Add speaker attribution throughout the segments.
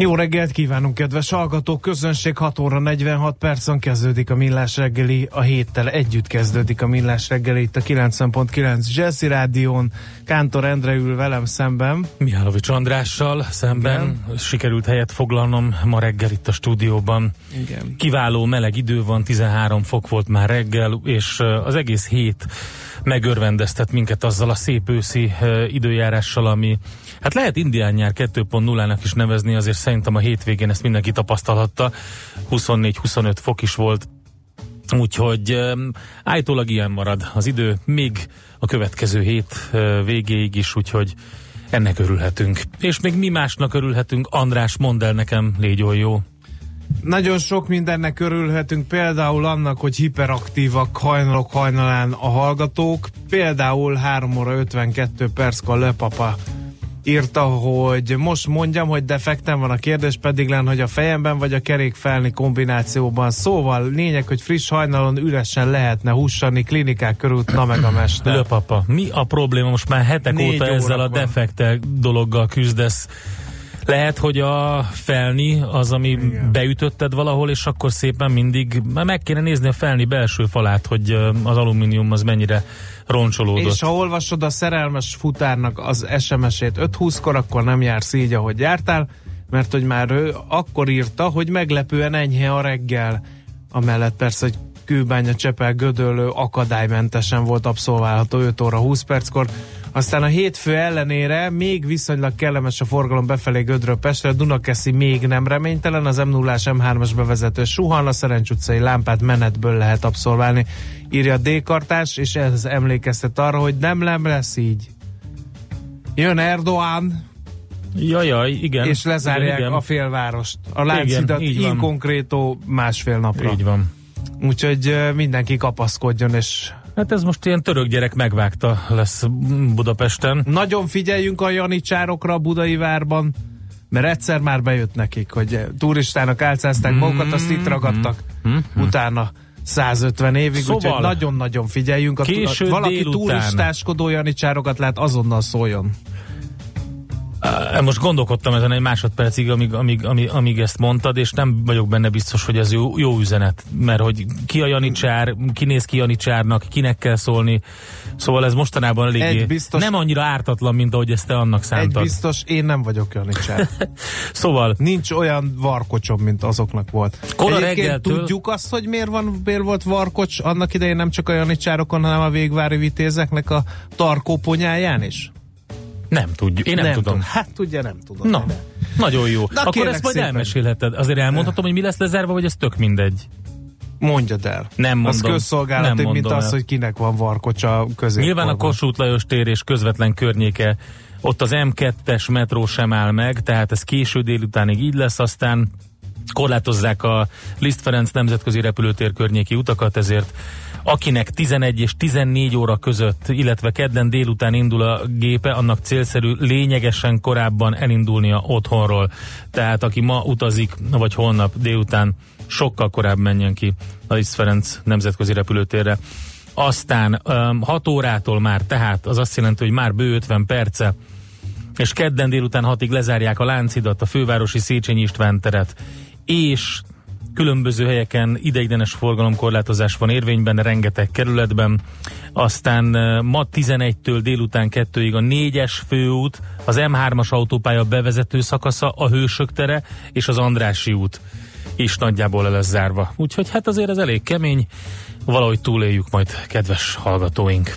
Speaker 1: Jó reggelt kívánunk, kedves hallgatók! Közönség 6 óra 46 percen kezdődik a Millás reggeli, a héttel együtt kezdődik a Millás reggeli itt a 90.9 Jazzy Rádión. Kántor Endre ül velem szemben.
Speaker 2: Mihálovics Andrással szemben Igen. sikerült helyet foglalnom ma reggel itt a stúdióban.
Speaker 1: Igen.
Speaker 2: Kiváló meleg idő van, 13 fok volt már reggel, és az egész hét megörvendeztet minket azzal a szép őszi időjárással, ami hát lehet indián nyár 2.0-nak is nevezni, azért szerintem a hétvégén ezt mindenki tapasztalhatta. 24-25 fok is volt, úgyhogy állítólag ilyen marad az idő, még a következő hét végéig is, úgyhogy ennek örülhetünk. És még mi másnak örülhetünk, András, mondd el nekem, légy jó.
Speaker 1: Nagyon sok mindennek örülhetünk, például annak, hogy hiperaktívak hajnalok hajnalán a hallgatók, például 3 óra 52 perckor lepapa írta, hogy most mondjam, hogy defektem van a kérdés, pedig lenne, hogy a fejemben vagy a kerékfelni kombinációban. Szóval lényeg, hogy friss hajnalon üresen lehetne hussani klinikák körül, na meg a mester.
Speaker 2: Lőpapa, mi a probléma? Most már hetek
Speaker 1: Négy
Speaker 2: óta ezzel a defekte dologgal küzdesz. Lehet, hogy a felni az, ami
Speaker 1: Igen.
Speaker 2: beütötted valahol, és akkor szépen mindig meg kéne nézni a felni belső falát, hogy az alumínium az mennyire roncsolódott.
Speaker 1: És ha olvasod a szerelmes futárnak az SMS-ét 5-20-kor, akkor nem jársz így, ahogy jártál, mert hogy már ő akkor írta, hogy meglepően enyhe a reggel. Amellett persze, hogy Kőbánya Csepel Gödöllő akadálymentesen volt abszolválható 5 óra 20 perckor. Aztán a hétfő ellenére még viszonylag kellemes a forgalom befelé Gödről Pestre, a Dunakeszi még nem reménytelen, az m 0 M3-as bevezető suhan, a Szerencs utcai lámpát menetből lehet abszolválni, írja a D-kartás, és ez emlékeztet arra, hogy nem, nem lesz így. Jön Erdoğan,
Speaker 2: Jajaj, igen.
Speaker 1: és lezárják
Speaker 2: igen, igen.
Speaker 1: a félvárost. A Lánchidat
Speaker 2: így van.
Speaker 1: inkonkrétó másfél napra.
Speaker 2: Így van.
Speaker 1: Úgyhogy mindenki kapaszkodjon, és
Speaker 2: Hát ez most ilyen török gyerek megvágta lesz Budapesten.
Speaker 1: nagyon figyeljünk a janicsárokra a budai várban, mert egyszer már bejött nekik, hogy turistának álcázták
Speaker 2: Mm-hmm.
Speaker 1: magukat, azt itt ragadtak utána 150 évig,
Speaker 2: Szóval-
Speaker 1: úgyhogy nagyon-nagyon figyeljünk. A, a, valaki
Speaker 2: délután.
Speaker 1: turistáskodó janicsárokat lát, azonnal szóljon.
Speaker 2: Most gondolkodtam ezen egy másodpercig, amíg, amíg, amíg, amíg ezt mondtad, és nem vagyok benne biztos, hogy ez jó, jó üzenet, mert hogy ki a janicsár, ki néz ki janicsárnak, kinek kell szólni, szóval ez mostanában eléggé
Speaker 1: Egy biztos-
Speaker 2: nem annyira ártatlan, mint ahogy ezt te annak
Speaker 1: Egy
Speaker 2: szántad.
Speaker 1: biztos, én nem vagyok janicsár.
Speaker 2: Szóval
Speaker 1: Nincs olyan varkocsom, mint azoknak volt.
Speaker 2: Kora
Speaker 1: Egyébként
Speaker 2: reggeltől-
Speaker 1: tudjuk azt, hogy miért, van, miért volt varkocs annak idején nem csak a janicsárokon, hanem a végvári vitézeknek a tarkóponyáján is?
Speaker 2: Nem tudjuk, én nem, tudom.
Speaker 1: tudom. Hát ugye nem tudom.
Speaker 2: Na,
Speaker 1: De.
Speaker 2: nagyon jó.
Speaker 1: Na,
Speaker 2: Akkor ezt majd
Speaker 1: szépen.
Speaker 2: elmesélheted. Azért elmondhatom, hogy mi lesz lezárva, vagy ez tök mindegy.
Speaker 1: Mondjad el.
Speaker 2: Nem
Speaker 1: Az
Speaker 2: mondom.
Speaker 1: közszolgálati,
Speaker 2: Nem
Speaker 1: mint
Speaker 2: mondom
Speaker 1: az,
Speaker 2: el.
Speaker 1: hogy kinek van varkocsa közé.
Speaker 2: Nyilván a Kossuth Lajos tér és közvetlen környéke, ott az M2-es metró sem áll meg, tehát ez késő délutánig így lesz, aztán korlátozzák a Liszt Ferenc nemzetközi repülőtér környéki utakat, ezért akinek 11 és 14 óra között, illetve kedden délután indul a gépe, annak célszerű lényegesen korábban elindulnia otthonról. Tehát aki ma utazik, vagy holnap délután sokkal korábban menjen ki a Liszt Ferenc nemzetközi repülőtérre. Aztán 6 órától már, tehát az azt jelenti, hogy már bő 50 perce, és kedden délután hatig lezárják a Láncidat, a fővárosi Széchenyi István teret, és különböző helyeken ideiglenes forgalomkorlátozás van érvényben, rengeteg kerületben. Aztán ma 11-től délután 2-ig a 4-es főút, az M3-as autópálya bevezető szakasza, a Hősök tere és az Andrási út is nagyjából lesz zárva. Úgyhogy hát azért ez elég kemény, valahogy túléljük majd, kedves hallgatóink.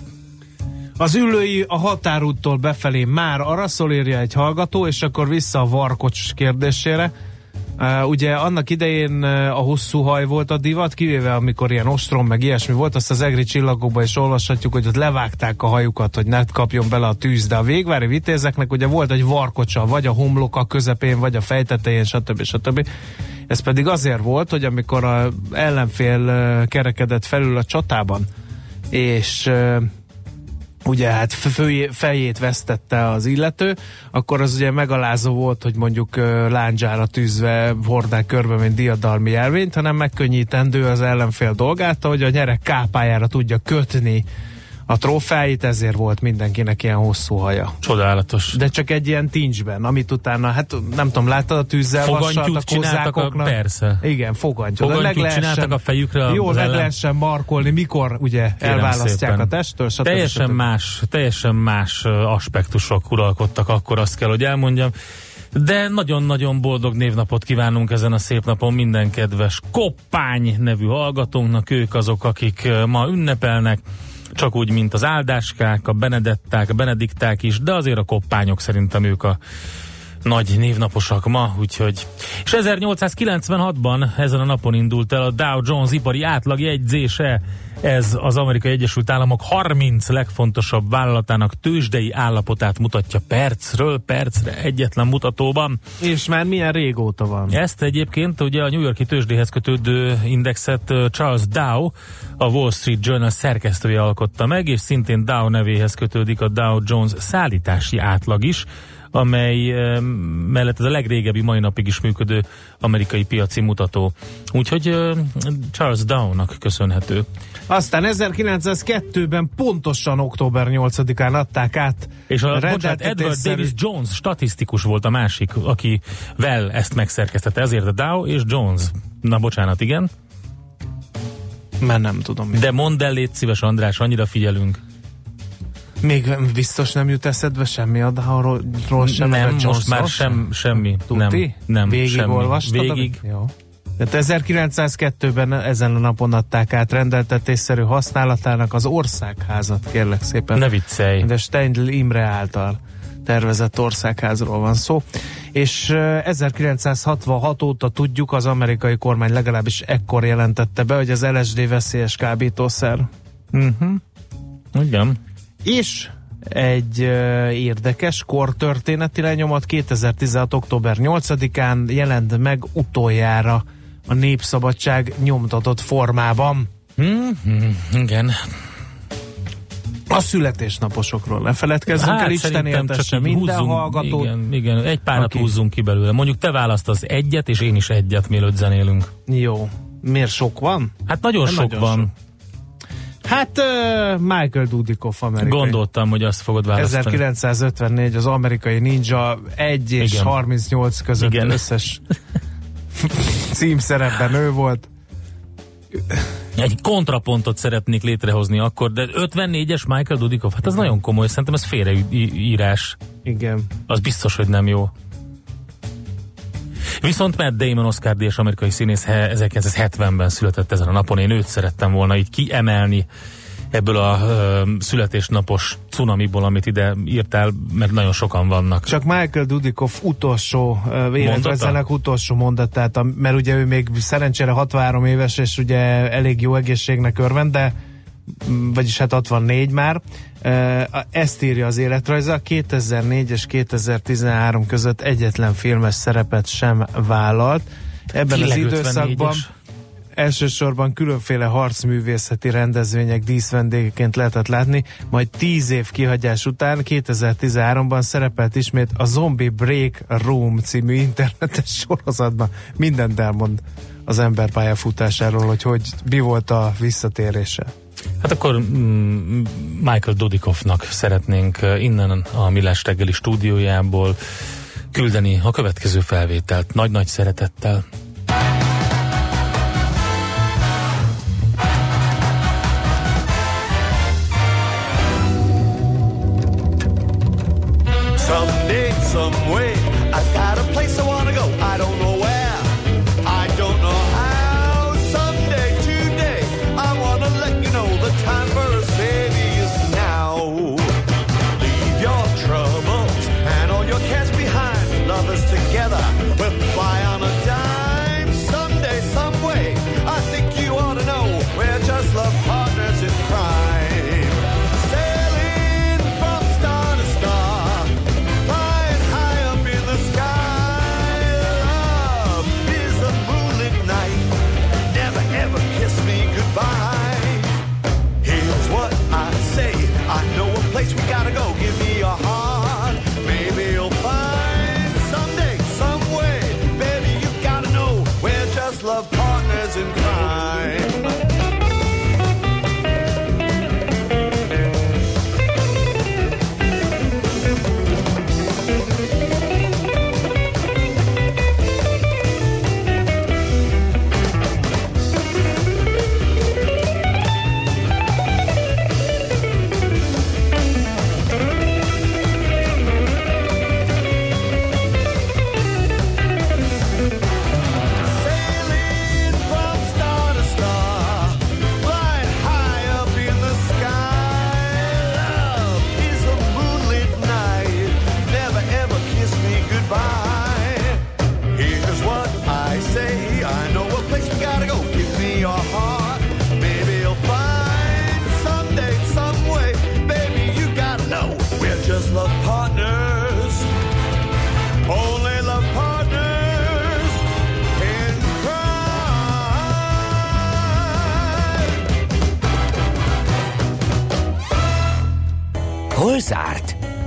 Speaker 1: Az ülői a határúttól befelé már arra szól írja egy hallgató, és akkor vissza a Varkocs kérdésére. Uh, ugye annak idején a hosszú haj volt a divat, kivéve amikor ilyen ostrom meg ilyesmi volt, azt az egri csillagokban is olvashatjuk, hogy ott levágták a hajukat, hogy ne kapjon bele a tűz, de a végvári vitézeknek ugye volt egy varkocsa, vagy a homloka közepén, vagy a fejtetején, stb. stb. Ez pedig azért volt, hogy amikor a ellenfél kerekedett felül a csatában, és ugye hát fő, fejét vesztette az illető, akkor az ugye megalázó volt, hogy mondjuk lándzsára tűzve hordák körbe, mint diadalmi jelvényt, hanem megkönnyítendő az ellenfél dolgát, hogy a nyerek kápájára tudja kötni a trófáit, ezért volt mindenkinek ilyen hosszú haja.
Speaker 2: Csodálatos.
Speaker 1: De csak egy ilyen tincsben, amit utána, hát nem tudom, láttad a tűzzel
Speaker 2: Fogantyút csináltak a, persze.
Speaker 1: Igen, fogantyút.
Speaker 2: Fogantyút meg csináltak a fejükre.
Speaker 1: Jó, meg lehessen markolni, mikor ugye Kérem elválasztják szépen. a testtől.
Speaker 2: Stb. Teljesen stb. más, teljesen más aspektusok uralkodtak, akkor azt kell, hogy elmondjam. De nagyon-nagyon boldog névnapot kívánunk ezen a szép napon minden kedves Koppány nevű hallgatónknak. Ők azok, akik ma ünnepelnek csak úgy, mint az áldáskák, a benedetták, a benedikták is, de azért a koppányok szerintem ők a nagy névnaposak ma, úgyhogy... És 1896-ban ezen a napon indult el a Dow Jones ipari átlagjegyzése. Ez az Amerikai Egyesült Államok 30 legfontosabb vállalatának tőzsdei állapotát mutatja percről percre egyetlen mutatóban.
Speaker 1: És már milyen régóta van?
Speaker 2: Ezt egyébként ugye a New Yorki tőzsdéhez kötődő indexet Charles Dow, a Wall Street Journal szerkesztője alkotta meg, és szintén Dow nevéhez kötődik a Dow Jones szállítási átlag is, amely mellett ez a legrégebbi mai napig is működő amerikai piaci mutató. Úgyhogy Charles Dow-nak köszönhető.
Speaker 1: Aztán 1902-ben pontosan október 8-án adták át.
Speaker 2: És a, bocsánat, Edward Davis Jones statisztikus volt a másik, akivel ezt megszerkesztette. Ezért a Dow és Jones. Na bocsánat, igen.
Speaker 1: Mert nem tudom.
Speaker 2: De mondd el, légy szíves András, annyira figyelünk.
Speaker 1: Még biztos nem jut eszedbe semmi adáról sem?
Speaker 2: Nem, most már sem, semmi. Tuti? Nem, nem
Speaker 1: Végig
Speaker 2: semmi.
Speaker 1: olvastad?
Speaker 2: Végig.
Speaker 1: Jó. Tehát 1902-ben ezen a napon adták át rendeltetésszerű használatának az országházat, kérlek szépen.
Speaker 2: Ne viccelj.
Speaker 1: De Steindl Imre által tervezett országházról van szó. És 1966 óta tudjuk, az amerikai kormány legalábbis ekkor jelentette be, hogy az LSD veszélyes kábítószer.
Speaker 2: Uh-huh. Igen.
Speaker 1: És egy uh, érdekes kortörténeti lenyomat 2016. október 8-án jelent meg utoljára a Népszabadság nyomtatott formában.
Speaker 2: Mm-hmm, igen.
Speaker 1: A születésnaposokról ne feledkezzünk hát, el, Isten éltesse minden húzzunk, hallgató.
Speaker 2: Igen, igen, egy párat okay. húzzunk ki belőle. Mondjuk te választasz egyet, és én is egyet, mielőtt zenélünk.
Speaker 1: Jó. Miért sok van?
Speaker 2: Hát nagyon Nem sok nagyon van. Sok.
Speaker 1: Hát uh, Michael Dudikoff amerikai.
Speaker 2: Gondoltam, hogy azt fogod választani.
Speaker 1: 1954 az amerikai ninja 1 és Igen. 38 között Igen. összes címszerepben ő volt.
Speaker 2: Egy kontrapontot szeretnék létrehozni akkor, de 54-es Michael Dudikoff, hát az Igen. nagyon komoly, szerintem ez félreírás.
Speaker 1: Igen.
Speaker 2: Az biztos, hogy nem jó. Viszont Matt Damon Oscar díjas amerikai színész 1970-ben született ezen a napon. Én őt szerettem volna így kiemelni ebből a ö, születésnapos cunamiból, amit ide írtál, mert nagyon sokan vannak.
Speaker 1: Csak Michael Dudikoff utolsó életrajzának utolsó mondatát, mert ugye ő még szerencsére 63 éves, és ugye elég jó egészségnek örvend, de vagyis hát 64 már, ezt írja az életrajza, 2004 és 2013 között egyetlen filmes szerepet sem vállalt. Ebben Tényleg az időszakban elsősorban különféle harcművészeti rendezvények díszvendégeként lehetett látni, majd 10 év kihagyás után 2013-ban szerepelt ismét a Zombie Break Room című internetes sorozatban. Mindent elmond az ember pályafutásáról, hogy hogy mi volt a visszatérése.
Speaker 2: Hát akkor mm, Michael Dudikoffnak szeretnénk uh, innen a Millás reggeli stúdiójából küldeni a következő felvételt nagy-nagy szeretettel.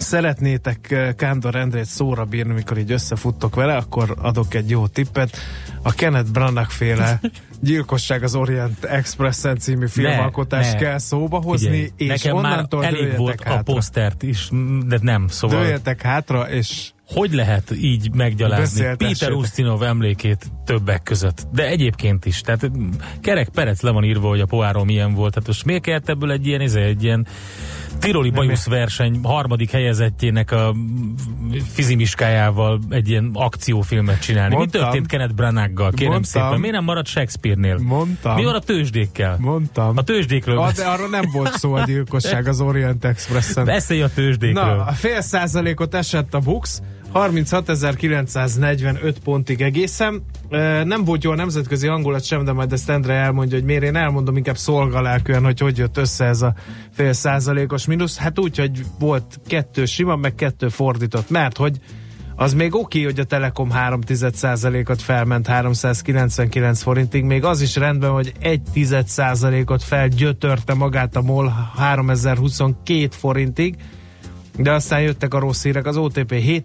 Speaker 1: szeretnétek eh, Kándor Endrét szóra bírni, mikor így összefuttok vele, akkor adok egy jó tippet. A Kenneth Branagh féle Gyilkosság az Orient Expressen című filmalkotást kell szóba hozni,
Speaker 2: Figyelj,
Speaker 1: és
Speaker 2: nekem már
Speaker 1: onnantól
Speaker 2: elég volt
Speaker 1: hátra.
Speaker 2: a posztert is, de nem, szóval...
Speaker 1: Dőljetek hátra, és
Speaker 2: Hogy lehet így meggyalázni. Peter Ustinov emlékét többek között? De egyébként is. Tehát mm, kerek perec le van írva, hogy a poáról milyen volt. Tehát most miért kellett ebből egy ilyen, ez egy ilyen Tiroli bajusz verseny harmadik helyezettjének a fizimiskájával egy ilyen akciófilmet csinálni.
Speaker 1: Mondtam.
Speaker 2: Mi történt Kenneth Branaggal? Kérem
Speaker 1: Mondtam.
Speaker 2: szépen. Miért nem maradt Shakespeare-nél?
Speaker 1: mondtam,
Speaker 2: Mi van a tőzsdékkel?
Speaker 1: mondtam.
Speaker 2: A tőzsdékről beszél.
Speaker 1: de arra nem volt szó a gyilkosság az Orient Expressen.
Speaker 2: Beszélj a tőzsdékről.
Speaker 1: Na, a fél százalékot esett a Bux, 36.945 pontig egészen. Nem volt jó a nemzetközi hangulat sem, de majd ezt Endre elmondja, hogy miért én elmondom inkább szolgalelkűen, hogy hogy jött össze ez a fél százalékos mínusz. Hát úgy, hogy volt kettő sima, meg kettő fordított, mert hogy az még oké, hogy a Telekom 3 ot felment 399 forintig, még az is rendben, hogy 1 ot felgyötörte magát a MOL 3022 forintig, de aztán jöttek a rossz hírek, az OTP 7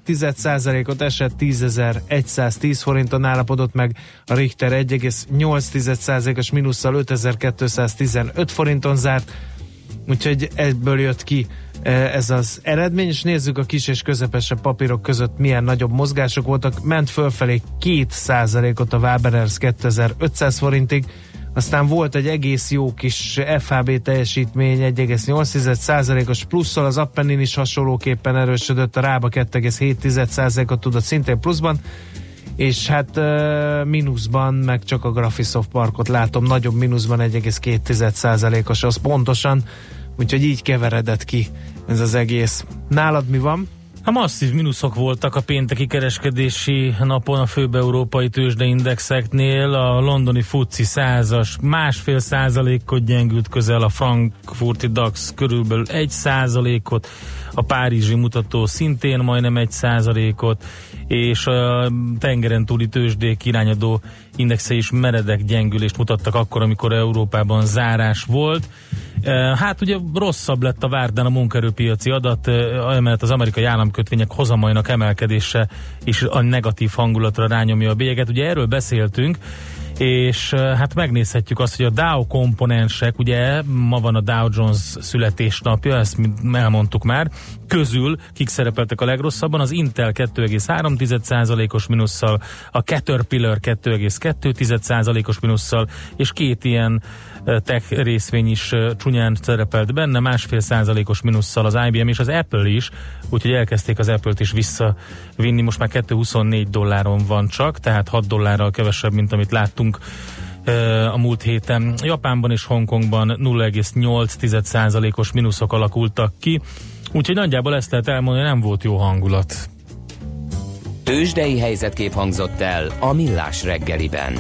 Speaker 1: ot esett, 10.110 forinton állapodott meg, a Richter 1,8%-os mínusszal 5215 forinton zárt, úgyhogy ebből jött ki e, ez az eredmény, és nézzük a kis és közepesebb papírok között milyen nagyobb mozgások voltak. Ment fölfelé 2%-ot a Waberers 2500 forintig, aztán volt egy egész jó kis FHB teljesítmény, 1,8%-os plusszal, az Appenin is hasonlóképpen erősödött, a Rába 2,7%-ot tudott szintén pluszban, és hát mínuszban, meg csak a Graphisoft Parkot látom, nagyobb mínuszban 1,2%-os az pontosan, úgyhogy így keveredett ki ez az egész. Nálad mi van?
Speaker 2: A masszív mínuszok voltak a pénteki kereskedési napon a főbb európai tőzsdeindexeknél. A londoni FUCI százas másfél százalékot gyengült közel, a frankfurti DAX körülbelül egy százalékot, a párizsi mutató szintén majdnem egy százalékot, és a tengeren túli tőzsdék irányadó indexe is meredek gyengülést mutattak akkor, amikor Európában zárás volt. Hát ugye rosszabb lett a várdán a munkaerőpiaci adat, emellett az amerikai államkötvények hozamainak emelkedése is a negatív hangulatra rányomja a bélyeget. Ugye erről beszéltünk, és hát megnézhetjük azt, hogy a Dow komponensek, ugye ma van a Dow Jones születésnapja, ezt mi elmondtuk már, közül kik szerepeltek a legrosszabban, az Intel 2,3%-os minusszal, a Caterpillar 2,2%-os minusszal, és két ilyen tech részvény is csúnyán szerepelt benne, másfél százalékos minusszal az IBM és az Apple is, úgyhogy elkezdték az Apple-t is visszavinni, most már 2,24 dolláron van csak, tehát 6 dollárral kevesebb, mint amit láttunk a múlt héten. Japánban és Hongkongban 0,8%-os mínuszok alakultak ki, úgyhogy nagyjából ezt lehet elmondani, nem volt jó hangulat.
Speaker 3: Tőzsdei helyzetkép hangzott el a Millás reggeliben.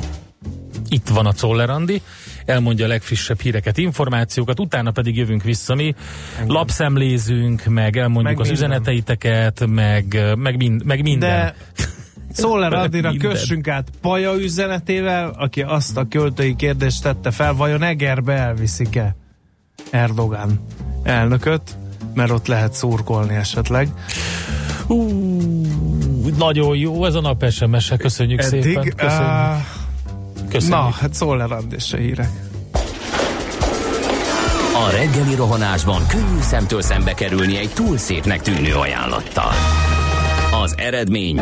Speaker 2: Itt van a Czoller Andi, elmondja a legfrissebb híreket, információkat, utána pedig jövünk vissza mi, Engem. lapszemlézünk, meg elmondjuk
Speaker 1: Meg
Speaker 2: az
Speaker 1: minden.
Speaker 2: üzeneteiteket, meg, meg, mind, meg minden.
Speaker 1: De Szoller
Speaker 2: Minden.
Speaker 1: kössünk át Paja üzenetével, aki azt a költői kérdést tette fel, vajon Egerbe elviszik-e Erdogan elnököt, mert ott lehet szurkolni esetleg.
Speaker 2: Ú, nagyon jó ez a nap SMS-e, köszönjük szépen.
Speaker 1: Eddig,
Speaker 2: Köszönjük.
Speaker 1: uh,
Speaker 2: köszönjük.
Speaker 1: na, hát Szoller Andi se hírek.
Speaker 3: A reggeli rohanásban könnyű szemtől szembe kerülni egy túl szépnek tűnő ajánlattal. Az eredmény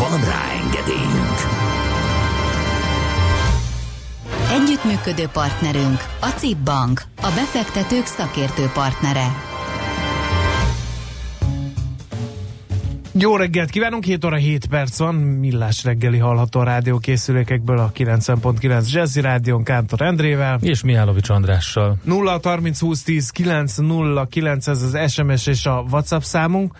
Speaker 3: Van rá engedélyünk!
Speaker 4: Együttműködő partnerünk a CIP Bank, a befektetők szakértő partnere.
Speaker 1: Jó reggelt kívánunk, 7 óra 7 perc van, millás reggeli hallható a rádiókészülékekből a 90.9 Jazzy Rádión Kántor Endrével.
Speaker 2: És Mihálovics Andrással.
Speaker 1: 0 30 20 10 9 0 9 ez az SMS és a WhatsApp számunk.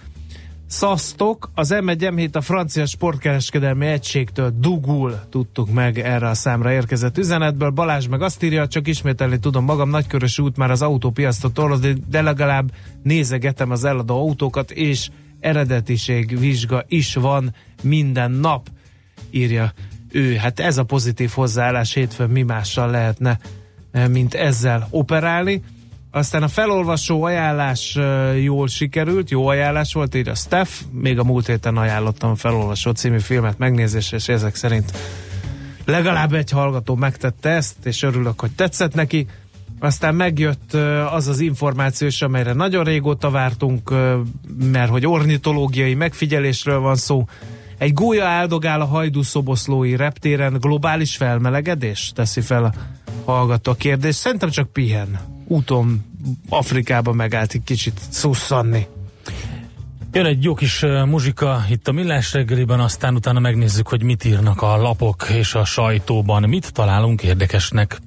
Speaker 1: Szasztok, az M1 m a francia sportkereskedelmi egységtől dugul, tudtuk meg erre a számra érkezett üzenetből. Balázs meg azt írja, csak ismételni tudom magam, nagykörös út már az autópiasztot torloz, de legalább nézegetem az eladó autókat, és eredetiség vizsga is van minden nap, írja ő. Hát ez a pozitív hozzáállás hétfőn mi mással lehetne, eh, mint ezzel operálni. Aztán a felolvasó ajánlás jól sikerült, jó ajánlás volt, így a Steph, még a múlt héten ajánlottam a felolvasó című filmet megnézésre, és ezek szerint legalább egy hallgató megtette ezt, és örülök, hogy tetszett neki. Aztán megjött az az információ is, amelyre nagyon régóta vártunk, mert hogy ornitológiai megfigyelésről van szó. Egy gólya áldogál a hajdú szoboszlói reptéren, globális felmelegedés? Teszi fel a hallgató a kérdést. Szerintem csak pihen úton Afrikába megállt egy kicsit szusszanni.
Speaker 2: Jön egy jó kis muzsika itt a Millás reggeliben, aztán utána megnézzük, hogy mit írnak a lapok és a sajtóban. Mit találunk érdekesnek?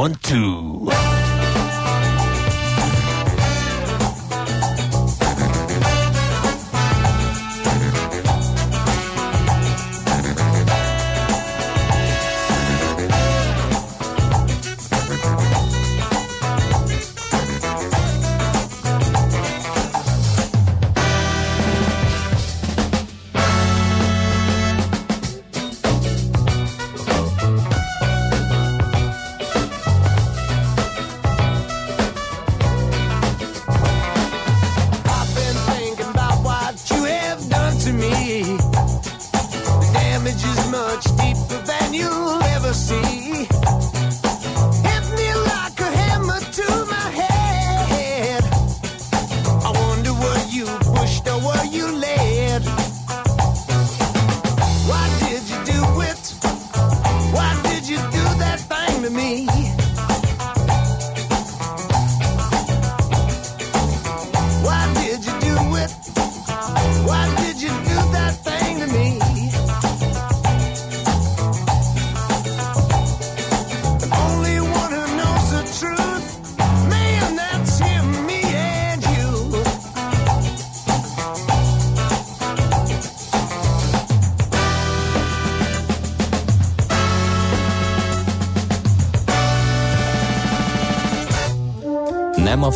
Speaker 5: One, two.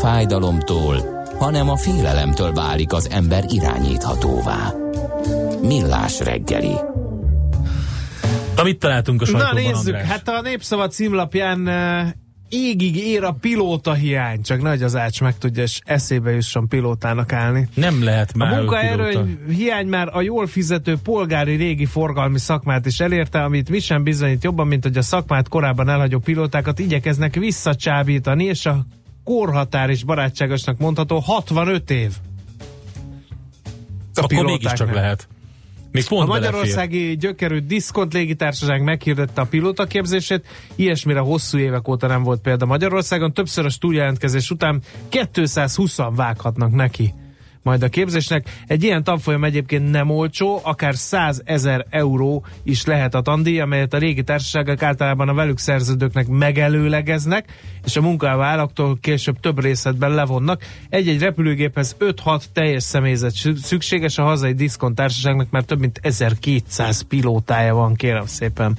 Speaker 3: Fájdalomtól, hanem a félelemtől válik az ember irányíthatóvá. Millás reggeli.
Speaker 2: Na, mit találtunk a
Speaker 1: Na
Speaker 2: sajtóban,
Speaker 1: nézzük,
Speaker 2: András?
Speaker 1: hát a Népszava címlapján eh, égig ér a pilóta hiány, csak nagy az ács meg tudja, és eszébe jusson pilótának állni.
Speaker 2: Nem lehet
Speaker 1: A
Speaker 2: már ő
Speaker 1: munkaerő hiány már a jól fizető polgári régi forgalmi szakmát is elérte, amit mi sem bizonyít jobban, mint hogy a szakmát korábban elhagyó pilótákat igyekeznek visszacsábítani, és a korhatár is barátságosnak mondható 65 év. A
Speaker 2: Akkor mégiscsak lehet. Még
Speaker 1: A
Speaker 2: pont belefér.
Speaker 1: magyarországi gyökerű diszkont légitársaság meghirdette a pilótaképzését, ilyesmire hosszú évek óta nem volt példa Magyarországon, többszörös túljelentkezés után 220-an vághatnak neki majd a képzésnek. Egy ilyen tanfolyam egyébként nem olcsó, akár 100 ezer euró is lehet a tandíj, amelyet a régi társaságok általában a velük szerződőknek megelőlegeznek, és a munkávállaktól később több részletben levonnak. Egy-egy repülőgéphez 5-6 teljes személyzet szü- szükséges, a hazai diszkont társaságnak már több mint 1200 pilótája van, kérem szépen.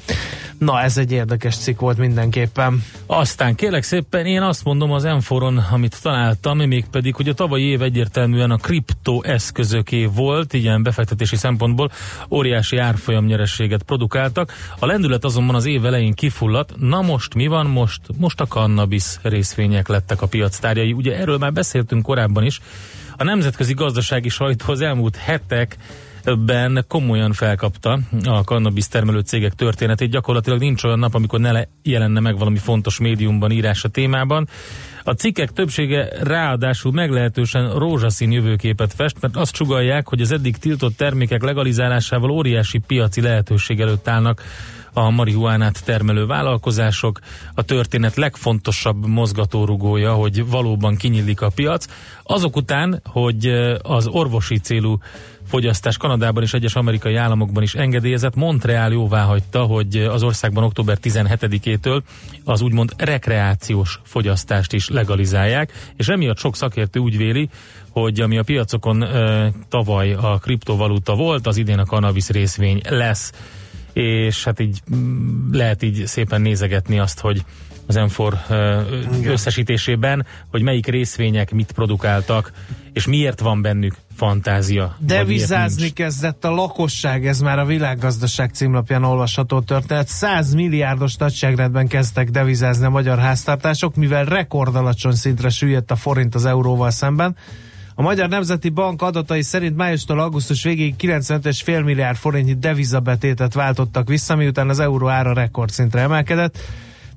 Speaker 1: Na, ez egy érdekes cikk volt mindenképpen.
Speaker 2: Aztán kérlek szépen, én azt mondom az Enforon, amit találtam, mégpedig, hogy a tavalyi év egyértelműen a kripto eszközöké volt, ilyen befektetési szempontból óriási árfolyam nyerességet produkáltak. A lendület azonban az év elején kifulladt. Na most mi van most? Most a cannabis részvények lettek a piac tárgyai. Ugye erről már beszéltünk korábban is. A nemzetközi gazdasági sajtó az elmúlt hetek ben komolyan felkapta a cannabis termelő cégek történetét. Gyakorlatilag nincs olyan nap, amikor ne le- jelenne meg valami fontos médiumban írás a témában. A cikkek többsége ráadásul meglehetősen rózsaszín jövőképet fest, mert azt sugalják, hogy az eddig tiltott termékek legalizálásával óriási piaci lehetőség előtt állnak a marihuánát termelő vállalkozások. A történet legfontosabb mozgatórugója, hogy valóban kinyílik a piac. Azok után, hogy az orvosi célú fogyasztás Kanadában és egyes amerikai államokban is engedélyezett. Montreal jóvá hagyta, hogy az országban október 17-től az úgymond rekreációs fogyasztást is legalizálják, és emiatt sok szakértő úgy véli, hogy ami a piacokon e, tavaly a kriptovaluta volt, az idén a cannabis részvény lesz és hát így mm, lehet így szépen nézegetni azt, hogy az Enfor összesítésében, hogy melyik részvények mit produkáltak, és miért van bennük fantázia.
Speaker 1: Devizázni
Speaker 2: nincs.
Speaker 1: kezdett a lakosság, ez már a világgazdaság címlapján olvasható történet. 100 milliárdos nagyságrendben kezdtek devizázni a magyar háztartások, mivel rekordalacsony szintre süllyedt a forint az euróval szemben. A Magyar Nemzeti Bank adatai szerint májustól augusztus végéig 95,5 milliárd forintnyi devizabetétet váltottak vissza, miután az euró ára rekordszintre emelkedett.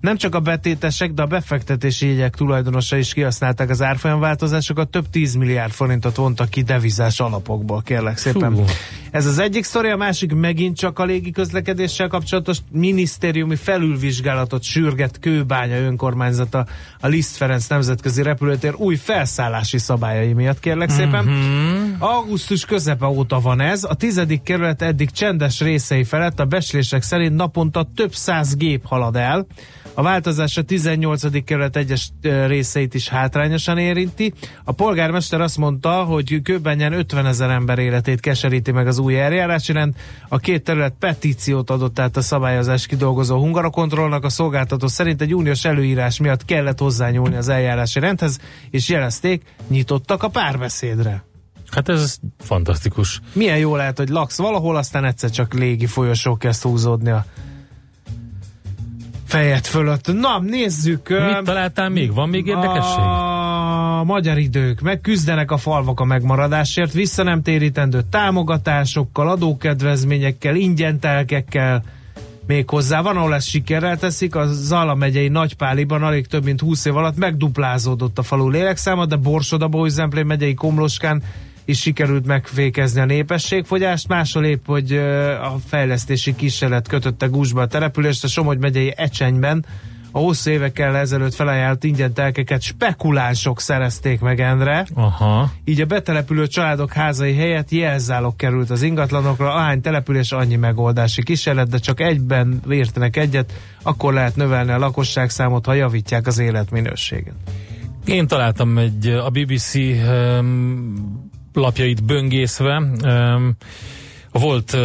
Speaker 1: Nem csak a betétesek, de a befektetési jegyek tulajdonosa is kihasználták az árfolyamváltozásokat, több 10 milliárd forintot vontak ki devizás alapokból, kérlek szépen.
Speaker 2: Hú.
Speaker 1: Ez az egyik sztori, a másik megint csak a légi közlekedéssel kapcsolatos minisztériumi felülvizsgálatot sürget Kőbánya önkormányzata a Liszt Ferenc nemzetközi repülőtér új felszállási szabályai miatt, kérlek szépen.
Speaker 2: Mhm.
Speaker 1: Augusztus közepe óta van ez, a tizedik kerület eddig csendes részei felett a beslések szerint naponta több száz gép halad el. A változás a 18. kerület egyes részeit is hátrányosan érinti. A polgármester azt mondta, hogy Kőbenyen 50 ezer ember életét keseríti meg az új eljárási rend. A két terület petíciót adott át a szabályozás kidolgozó hungarokontrollnak. A szolgáltató szerint egy uniós előírás miatt kellett hozzányúlni az eljárási rendhez, és jelezték, nyitottak a párbeszédre.
Speaker 2: Hát ez fantasztikus.
Speaker 1: Milyen jó lehet, hogy laksz valahol, aztán egyszer csak légi folyosó kezd húzódni a fejed fölött. Na, nézzük.
Speaker 2: Mit találtál még? Van még érdekesség?
Speaker 1: A magyar idők megküzdenek a falvak a megmaradásért, vissza nem térítendő támogatásokkal, adókedvezményekkel, ingyen telkekkel, még hozzá. Van, ahol ezt sikerrel teszik, a Zala megyei Nagypáliban alig több mint 20 év alatt megduplázódott a falu lélekszáma, de Borsod Zemplén megyei Komloskán is sikerült megfékezni a népességfogyást, máshol épp, hogy a fejlesztési kísérlet kötötte gúzsba a települést, a Somogy megyei Ecsenyben a hosszú évekkel ezelőtt felajánlott ingyen telkeket spekulánsok szerezték meg Endre.
Speaker 2: Aha.
Speaker 1: Így a betelepülő családok házai helyett jelzálog került az ingatlanokra, ahány település annyi megoldási kísérlet, de csak egyben értenek egyet, akkor lehet növelni a lakosságszámot, ha javítják az életminőséget.
Speaker 2: Én találtam egy a BBC um, lapjait böngészve. Volt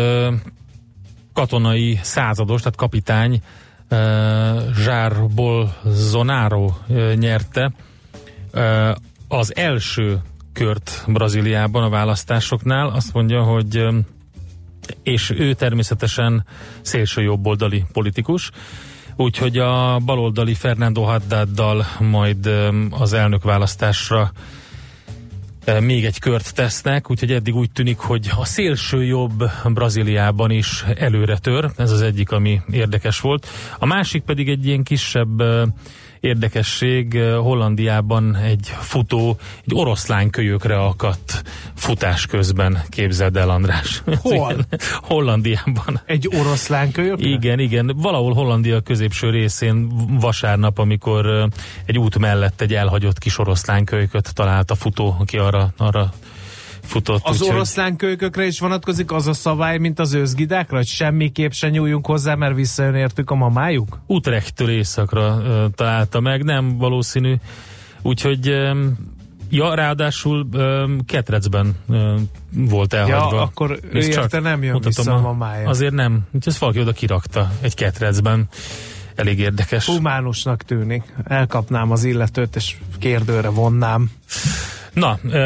Speaker 2: katonai százados, tehát kapitány Zsár Bolsonaro nyerte az első kört Brazíliában a választásoknál. Azt mondja, hogy és ő természetesen szélső jobboldali politikus. Úgyhogy a baloldali Fernando Haddaddal majd az elnökválasztásra még egy kört tesznek, úgyhogy eddig úgy tűnik, hogy a szélső jobb Brazíliában is előre tör, ez az egyik, ami érdekes volt. A másik pedig egy ilyen kisebb érdekesség, Hollandiában egy futó egy oroszlán kölyökre akadt futás közben, képzeld el András.
Speaker 1: Hol?
Speaker 2: Hollandiában.
Speaker 1: Egy oroszlán kölyökre?
Speaker 2: Igen, igen. Valahol Hollandia középső részén vasárnap, amikor egy út mellett egy elhagyott kis oroszlán kölyköt talált a futó, aki arra, arra futott.
Speaker 1: Az
Speaker 2: úgyhogy-
Speaker 1: oroszlán kölykökre is vonatkozik az a szabály, mint az őzgidákra, hogy semmiképp se nyúljunk hozzá, mert visszajön értük a mamájuk?
Speaker 2: Utrechttől északra ö, találta meg, nem valószínű. Úgyhogy ö, ja, ráadásul ö, ketrecben ö, volt elhagyva.
Speaker 1: Ja, akkor ő
Speaker 2: Nézd
Speaker 1: érte nem jön vissza a mamája.
Speaker 2: Azért nem. Úgyhogy ezt valaki oda kirakta egy ketrecben. Elég érdekes.
Speaker 1: Humánusnak tűnik. Elkapnám az illetőt, és kérdőre vonnám.
Speaker 2: Na, ö,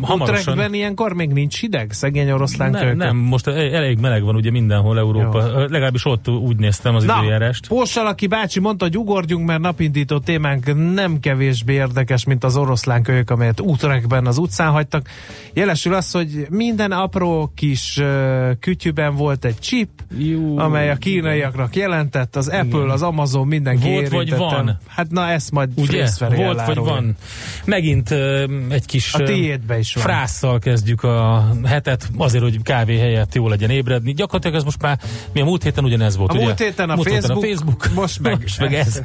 Speaker 2: hamarosan...
Speaker 1: Utrechtben ilyenkor még nincs hideg? Szegény oroszlán
Speaker 2: Nem, nem, most elég meleg van ugye mindenhol Európa.
Speaker 1: Jó.
Speaker 2: Legalábbis ott úgy néztem az
Speaker 1: Na,
Speaker 2: időjárást.
Speaker 1: Pósalaki bácsi mondta, hogy ugorjunk, mert napindító témánk nem kevésbé érdekes, mint az oroszlán kölyök, amelyet útrekben az utcán hagytak. Jelesül az, hogy minden apró kis uh, kütyűben volt egy chip,
Speaker 2: Jó.
Speaker 1: amely a kínaiaknak jelentett, az Apple, az Amazon, mindenki
Speaker 2: Volt vagy
Speaker 1: érintette.
Speaker 2: van?
Speaker 1: Hát na, ezt majd
Speaker 2: Ugye? Volt vagy van. Megint ö, egy kis
Speaker 1: A tiédbe is van.
Speaker 2: frásszal kezdjük a hetet, azért, hogy kávé helyett jó legyen ébredni. Gyakorlatilag ez most már, mi a múlt héten ugyanez volt,
Speaker 1: A
Speaker 2: ugye?
Speaker 1: múlt héten a
Speaker 2: múlt
Speaker 1: Facebook,
Speaker 2: Héten a Facebook.
Speaker 1: most meg
Speaker 2: most meg ez.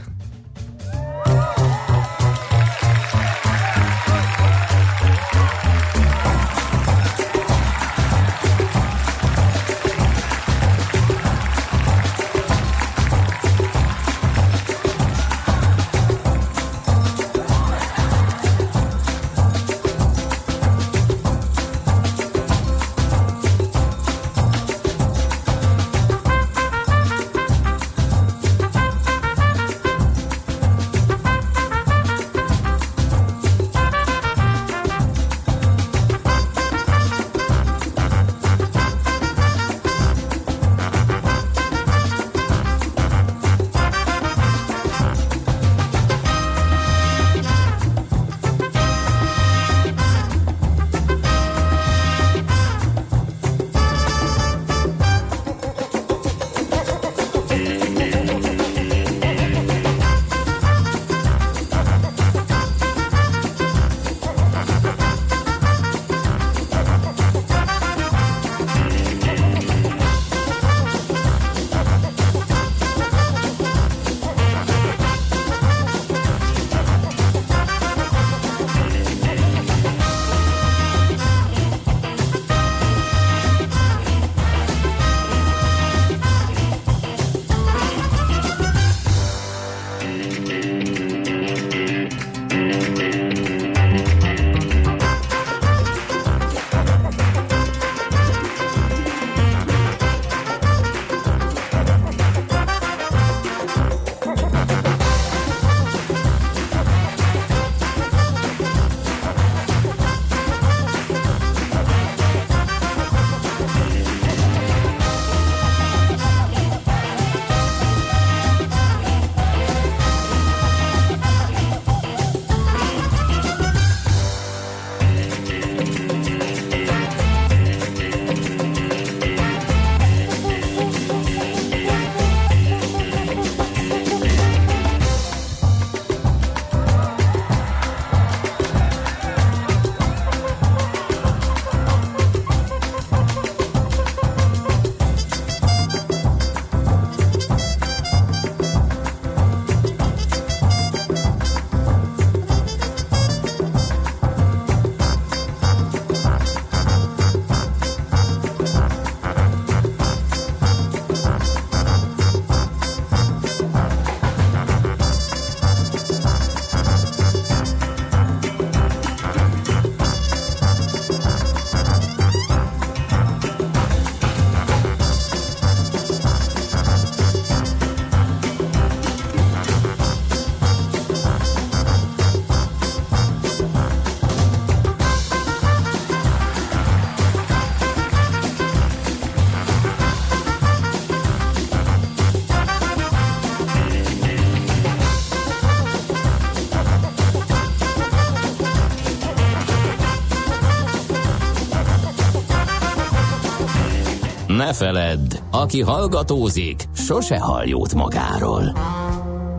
Speaker 3: Feledd, aki hallgatózik, sose hall jót magáról.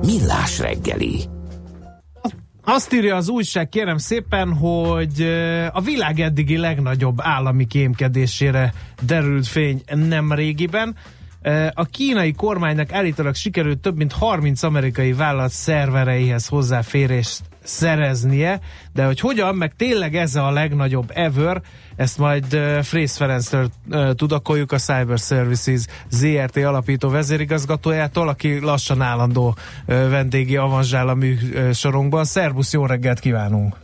Speaker 3: Millás reggeli.
Speaker 1: Azt írja az újság, kérem szépen, hogy a világ eddigi legnagyobb állami kémkedésére derült fény nem régiben. A kínai kormánynak állítólag sikerült több mint 30 amerikai vállalat szervereihez hozzáférést szereznie, de hogy hogyan, meg tényleg ez a legnagyobb ever, ezt majd Frész Ferenctől tudakoljuk a Cyber Services ZRT alapító vezérigazgatójától, aki lassan állandó vendégi avanzsál a műsorunkban. Szervusz, jó reggelt kívánunk!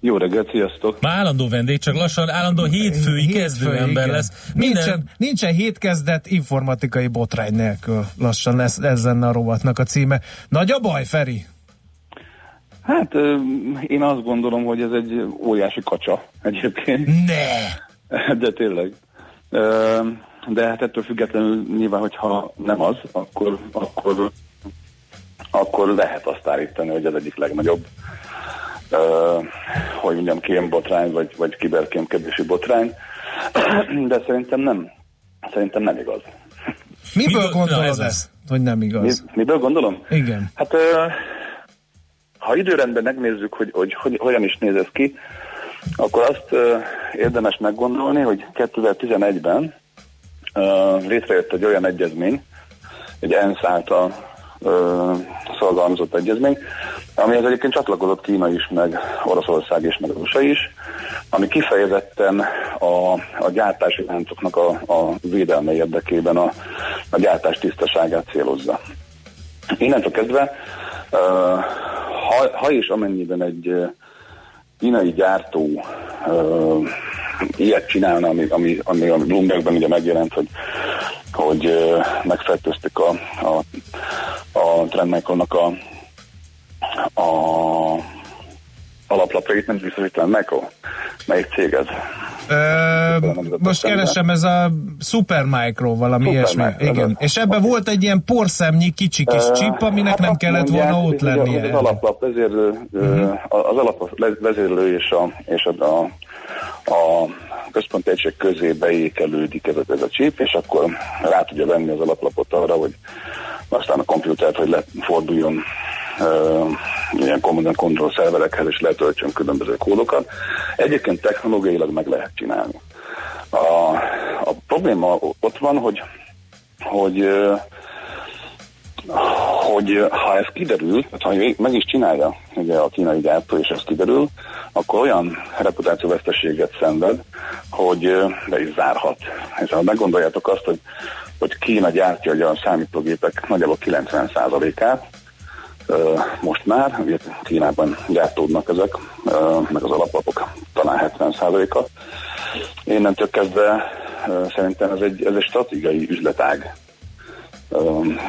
Speaker 6: Jó reggelt, sziasztok!
Speaker 2: Már állandó vendég, csak lassan állandó hétfői kezdő ember
Speaker 1: igen.
Speaker 2: lesz.
Speaker 1: Nincsen, nincsen hétkezdet informatikai botrány nélkül. Lassan lesz ez lenne a rovatnak a címe. Nagy a baj, Feri?
Speaker 6: Hát én azt gondolom, hogy ez egy óriási kacsa egyébként,
Speaker 1: Ne!
Speaker 6: de tényleg. De hát ettől függetlenül nyilván, hogyha nem az, akkor, akkor, akkor lehet azt állítani, hogy az egyik legnagyobb hogy mondjam, kémbotrány, vagy, vagy kiberkémkedési botrány, de szerintem nem. Szerintem nem igaz.
Speaker 1: Miből
Speaker 2: Miből-
Speaker 1: gondolod
Speaker 2: ez
Speaker 1: ezt, hogy nem
Speaker 6: Mi,
Speaker 1: igaz?
Speaker 6: miből gondolom?
Speaker 1: Igen.
Speaker 6: Hát ha időrendben megnézzük, hogy, hogy, hogy hogyan is néz ez ki, akkor azt érdemes meggondolni, hogy 2011-ben ö, létrejött egy olyan egyezmény, egy ENSZ által ö, szorgalmazott egyezmény, amihez egyébként csatlakozott Kína is, meg Oroszország is, meg USA is, ami kifejezetten a, a gyártási láncoknak a, a védelme érdekében a, a gyártás tisztaságát célozza. Innentől kezdve, ha, ha és amennyiben egy kínai gyártó ö, ilyet csinálna, ami, ami, ami a Bloombergben ugye megjelent, hogy, hogy ö, megfertőzték a, a, a Trendmicronnak a, a alaplapjait, nem biztos, hogy Trendmicro. Melyik cég ez?
Speaker 1: Ö, most keresem ez a Supermicro valami
Speaker 6: Supermicro,
Speaker 1: ilyesmi. Igen.
Speaker 6: az.
Speaker 1: És ebben volt egy ilyen porszemnyi kicsi kis chip, aminek
Speaker 6: Hát
Speaker 1: nem kellett
Speaker 6: mondják,
Speaker 1: volna ott lennie.
Speaker 6: Az alaplap vezérlő, uh-huh. az alap vezérlő és a, és a, a, a központi egység közé beékelődik ez a, ez a chip, és akkor rá tudja venni az alaplapot arra, hogy aztán a komputert, hogy leforduljon uh, ilyen command control szerverekhez, és letöltsön különböző kódokat. Egyébként technológiailag meg lehet csinálni. A, a probléma ott van, hogy hogy hogy ha ez kiderül, tehát ha meg is csinálja ugye a kínai gyártó, és ez kiderül, akkor olyan reputációveszteséget szenved, hogy be is zárhat. És ha meggondoljátok azt, hogy, hogy Kína gyártja ugye a számítógépek nagyjából 90%-át, ö, most már, ugye Kínában gyártódnak ezek, meg az alaplapok talán 70%-a. Innentől kezdve szerintem ez egy, ez egy stratégiai üzletág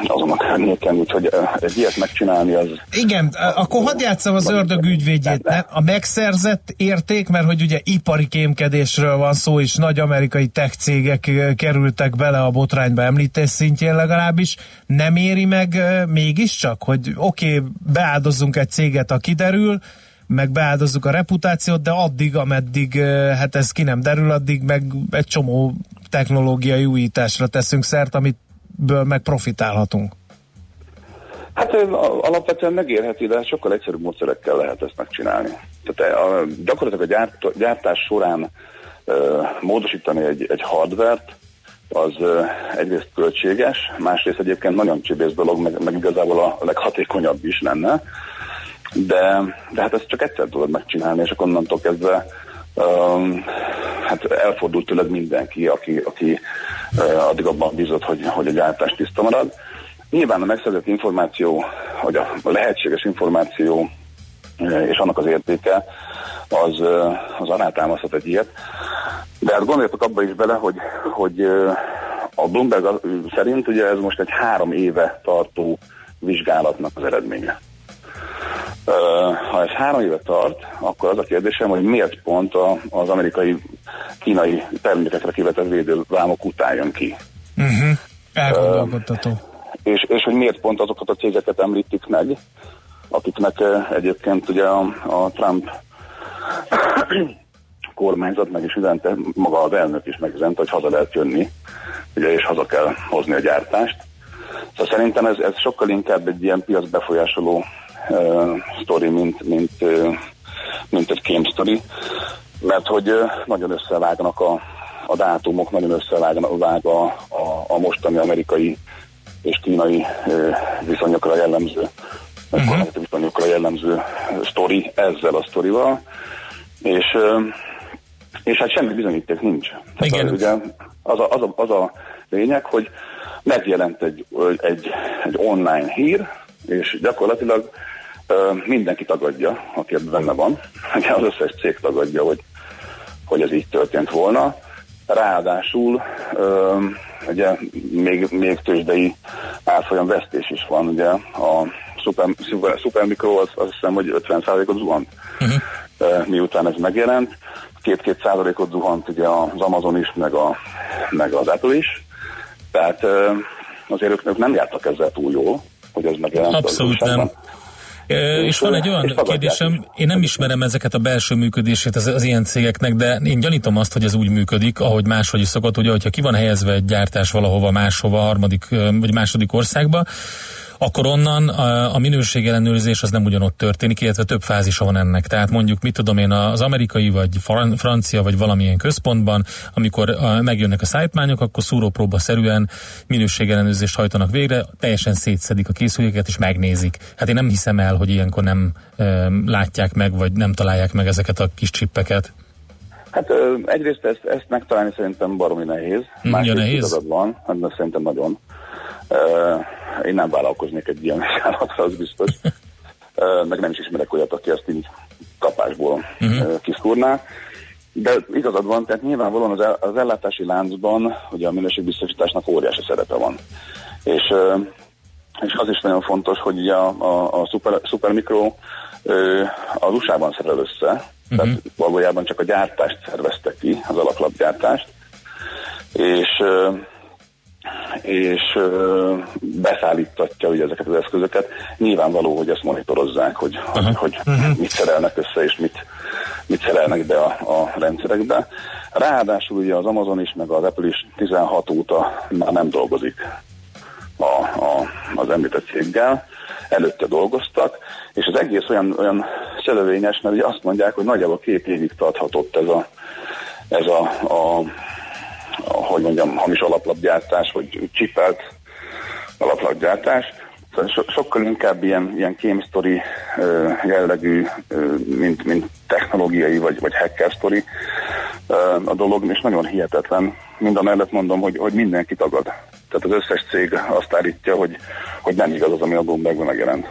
Speaker 6: azon a környéken, úgyhogy egy ilyet megcsinálni az
Speaker 1: Igen, akkor hadd játszam az ördög ügyvédjét. Ne? A megszerzett érték, mert hogy ugye ipari kémkedésről van szó, és nagy amerikai tech cégek kerültek bele a botrányba említés szintjén legalábbis, nem éri meg mégiscsak, hogy oké, okay, beáldozzunk egy céget, a kiderül, meg beáldozzuk a reputációt, de addig, ameddig hát ez ki nem derül, addig meg egy csomó technológiai újításra teszünk szert, amit ből meg profitálhatunk.
Speaker 6: Hát alapvetően megérheti, de sokkal egyszerűbb módszerekkel lehet ezt megcsinálni. Tehát a, gyakorlatilag a gyárt, gyártás során ö, módosítani egy, egy hardvert, az ö, egyrészt költséges, másrészt egyébként nagyon csibész dolog, meg, meg igazából a leghatékonyabb is lenne, de, de hát ezt csak egyszer tudod megcsinálni, és akkor onnantól kezdve um, hát elfordult tőled mindenki, aki, aki uh, addig abban bízott, hogy, hogy a gyártás tiszta marad. Nyilván a megszerzett információ, vagy a lehetséges információ és annak az értéke, az, az alátámaszthat egy ilyet. De hát gondoljatok abba is bele, hogy, hogy a Bloomberg szerint ugye ez most egy három éve tartó vizsgálatnak az eredménye. Ha ez három éve tart, akkor az a kérdésem, hogy miért pont a, az amerikai kínai termékekre kivetett védővámok után jön ki.
Speaker 1: Uh-huh. Elgondolkodtató.
Speaker 6: És, és hogy miért pont azokat a cégeket említik meg, akiknek eh, egyébként ugye a, a Trump kormányzat meg is üzente, maga az elnök is megüzente, hogy haza lehet jönni, ugye, és haza kell hozni a gyártást. Szóval szerintem ez, ez sokkal inkább egy ilyen piac befolyásoló uh, sztori, mint, mint, uh, mint egy kém sztori, mert hogy uh, nagyon összevágnak a, a dátumok, nagyon összevág a, a, a mostani amerikai és kínai uh, viszonyokra jellemző uh-huh. viszonyokra jellemző sztori ezzel a sztorival, és, uh, és hát semmi bizonyíték nincs.
Speaker 2: Igen.
Speaker 6: Tehát, ugye az a, az, a, az a lényeg, hogy megjelent egy, egy, egy online hír, és gyakorlatilag mindenki tagadja, aki ebben benne van. Az összes cég tagadja, hogy, hogy ez így történt volna. Ráadásul ugye még, még tőzsdei árfolyam vesztés is van, ugye a Super, Super, Supermicro az, azt hiszem, hogy 50%-ot zuhant, uh-huh. uh, miután ez megjelent. Két-két százalékot zuhant ugye az Amazon is, meg, a, meg az Apple is. Tehát azért ők, ők nem jártak ezzel túl jól, hogy ez megjelent.
Speaker 2: Abszolút nem. És, van egy olyan kérdésem, én nem ismerem ezeket a belső működését az, az ilyen cégeknek, de én gyanítom azt, hogy ez úgy működik, ahogy máshogy is szokott, ugye, hogyha ki van helyezve egy gyártás valahova máshova, harmadik vagy második országba, akkor onnan a, a minőségellenőrzés az nem ugyanott történik, illetve több fázisa van ennek. Tehát mondjuk, mit tudom én, az amerikai vagy francia vagy valamilyen központban, amikor a, megjönnek a szájtmányok, akkor szúrópróba szerűen minőségellenőrzést hajtanak végre, teljesen szétszedik a készüléket és megnézik. Hát én nem hiszem el, hogy ilyenkor nem e, látják meg, vagy nem találják meg ezeket a kis csippeket.
Speaker 6: Hát ö, egyrészt ezt, ezt megtalálni szerintem baromi nehéz.
Speaker 2: Másrészt ja, nehéz?
Speaker 6: van, hát szerintem nagyon. Én nem vállalkoznék egy ilyen vizsgálatra, az biztos. Meg nem is ismerek olyat, aki ezt így kapásból uh-huh. kiszúrná. De igazad van, tehát nyilvánvalóan az, az ellátási láncban ugye a minőségbiztosításnak óriási szerepe van. És, és az is nagyon fontos, hogy ugye a, a, a Super, Super Micro az USA-ban szerel össze, uh-huh. tehát valójában csak a gyártást szervezte ki, az alaplapgyártást, és és beszállítatja ugye ezeket az eszközöket. Nyilvánvaló, hogy ezt monitorozzák, hogy, uh-huh. hogy, hogy uh-huh. mit szerelnek össze, és mit, mit szerelnek be a, a rendszerekbe. Ráadásul ugye az Amazon is, meg az Apple is 16 óta már nem dolgozik a, a, az említett céggel, előtte dolgoztak, és az egész olyan, olyan szelövényes, mert ugye azt mondják, hogy nagyjából két évig tarthatott ez a, ez a, a hogy mondjam, hamis alaplapgyártás, vagy csipelt alaplapgyártás. Szóval so, sokkal inkább ilyen, ilyen uh, jellegű, mint, mint technológiai vagy, vagy hacker uh, a dolog, és nagyon hihetetlen. Mind a mellett mondom, hogy, hogy mindenki tagad. Tehát az összes cég azt állítja, hogy, hogy nem igaz az, ami a Bloombergben megjelent.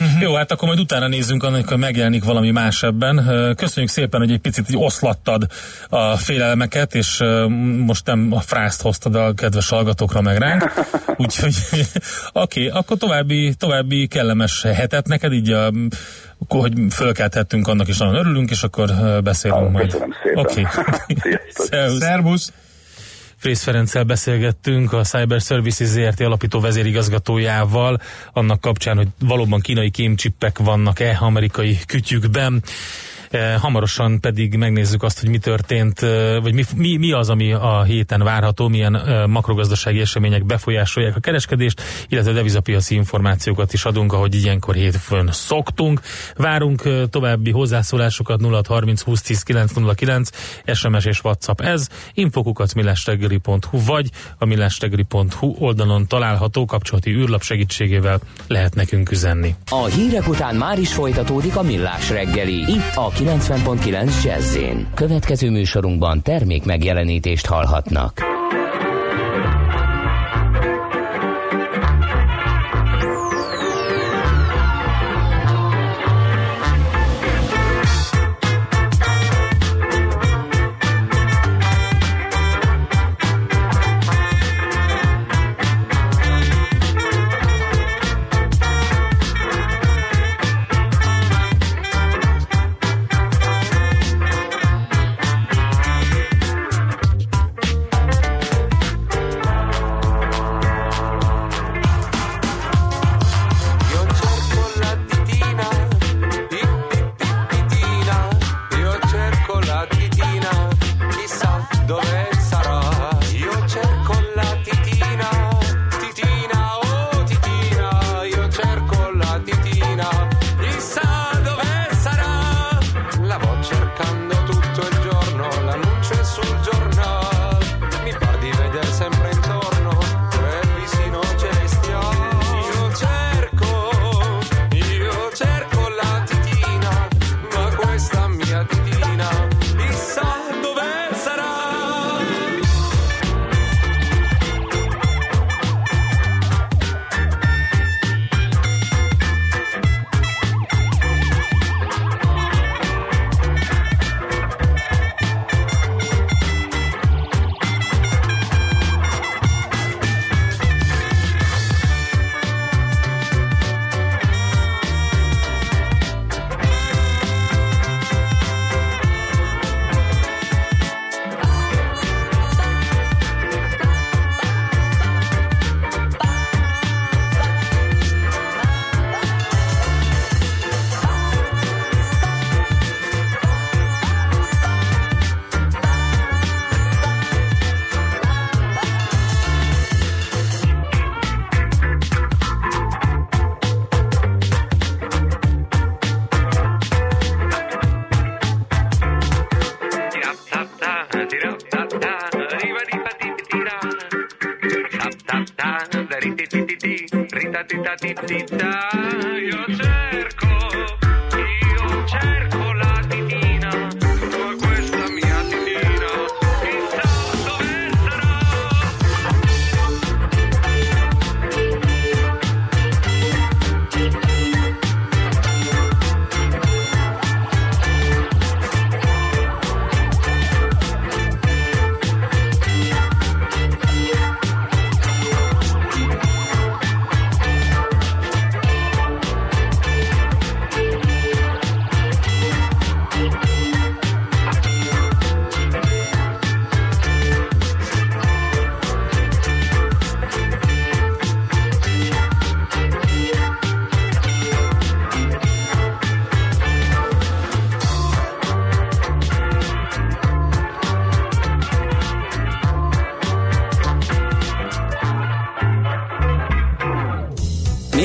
Speaker 2: Uh-huh. Jó, hát akkor majd utána nézzünk, amikor megjelenik valami más ebben. Köszönjük szépen, hogy egy picit így oszlattad a félelmeket, és most nem a frászt hoztad a kedves hallgatókra meg ránk. Úgyhogy oké, okay, akkor további, további kellemes hetet neked, így a hogy fölkelthettünk, annak is nagyon örülünk, és akkor beszélünk ah, majd.
Speaker 6: Oké.
Speaker 2: Okay. Szervusz! Frész Ferenccel beszélgettünk, a Cyber Services ZRT alapító vezérigazgatójával, annak kapcsán, hogy valóban kínai kémcsippek vannak-e amerikai kütyükben. Eh, hamarosan pedig megnézzük azt, hogy mi történt, eh, vagy mi, mi, mi az, ami a héten várható, milyen eh, makrogazdasági események befolyásolják a kereskedést, illetve devizapiaci információkat is adunk, ahogy ilyenkor hétfőn szoktunk. Várunk további hozzászólásokat 0630 2010 909, SMS és WhatsApp ez, infokukat millástegeri.hu vagy a millástegeri.hu oldalon található kapcsolati űrlap segítségével lehet nekünk üzenni.
Speaker 3: A hírek után már is folytatódik a millás reggeli, itt a 90.9 Jazzin. Következő műsorunkban termék megjelenítést hallhatnak.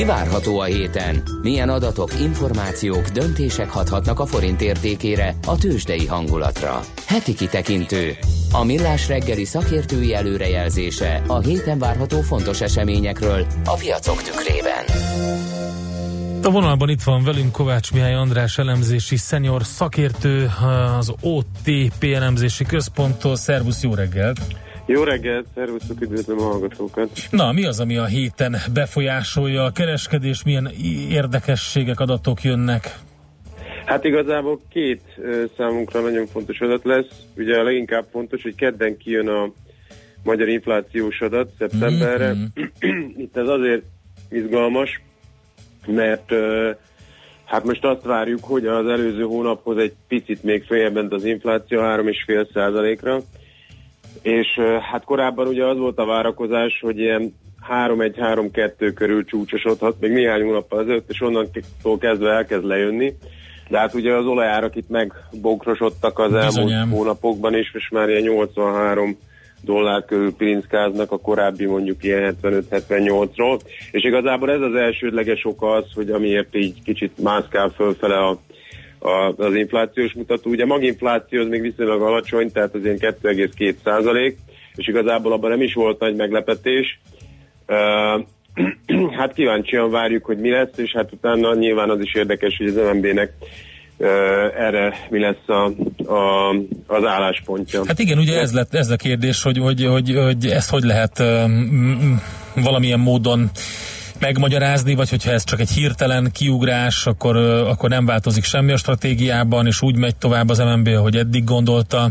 Speaker 3: Mi várható a héten? Milyen adatok, információk, döntések hathatnak a forint értékére, a tőzsdei hangulatra? Heti kitekintő. A millás reggeli szakértői előrejelzése a héten várható fontos eseményekről a piacok tükrében.
Speaker 2: A vonalban itt van velünk Kovács Mihály András elemzési szenior szakértő az OTP elemzési központtól. Szervusz, jó reggelt!
Speaker 7: Jó reggelt, szervusztok, üdvözlöm a hallgatókat.
Speaker 2: Na, mi az, ami a héten befolyásolja a kereskedés, milyen érdekességek, adatok jönnek?
Speaker 7: Hát igazából két ö, számunkra nagyon fontos adat lesz. Ugye a leginkább fontos, hogy kedden kijön a magyar inflációs adat szeptemberre.
Speaker 2: Mhm.
Speaker 7: Itt ez azért izgalmas, mert ö, hát most azt várjuk, hogy az előző hónaphoz egy picit még följebb az infláció 3,5 százalékra. És hát korábban ugye az volt a várakozás, hogy ilyen 3-1-3-2 körül csúcsosodhat, még néhány hónappal ezelőtt, és onnantól kezdve elkezd lejönni. De hát ugye az olajárak itt megbogrosodtak az elmúlt
Speaker 2: Bizonyám.
Speaker 7: hónapokban is, és már ilyen 83 dollár körül pirinckáznak, a korábbi mondjuk ilyen 75-78-ról. És igazából ez az elsődleges oka az, hogy amiért így kicsit mászkál fölfele a, a, az inflációs mutató. Ugye maginfláció az még viszonylag alacsony, tehát az ilyen 2,2 százalék, és igazából abban nem is volt nagy meglepetés. Uh, hát kíváncsian várjuk, hogy mi lesz, és hát utána nyilván az is érdekes, hogy az MNB-nek erre mi lesz a, a, az álláspontja.
Speaker 2: Hát igen, ugye ez, lett, ez a kérdés, hogy, hogy, hogy, hogy ezt hogy lehet um, valamilyen módon megmagyarázni, vagy hogyha ez csak egy hirtelen kiugrás, akkor, akkor nem változik semmi a stratégiában, és úgy megy tovább az MNB, ahogy eddig gondolta.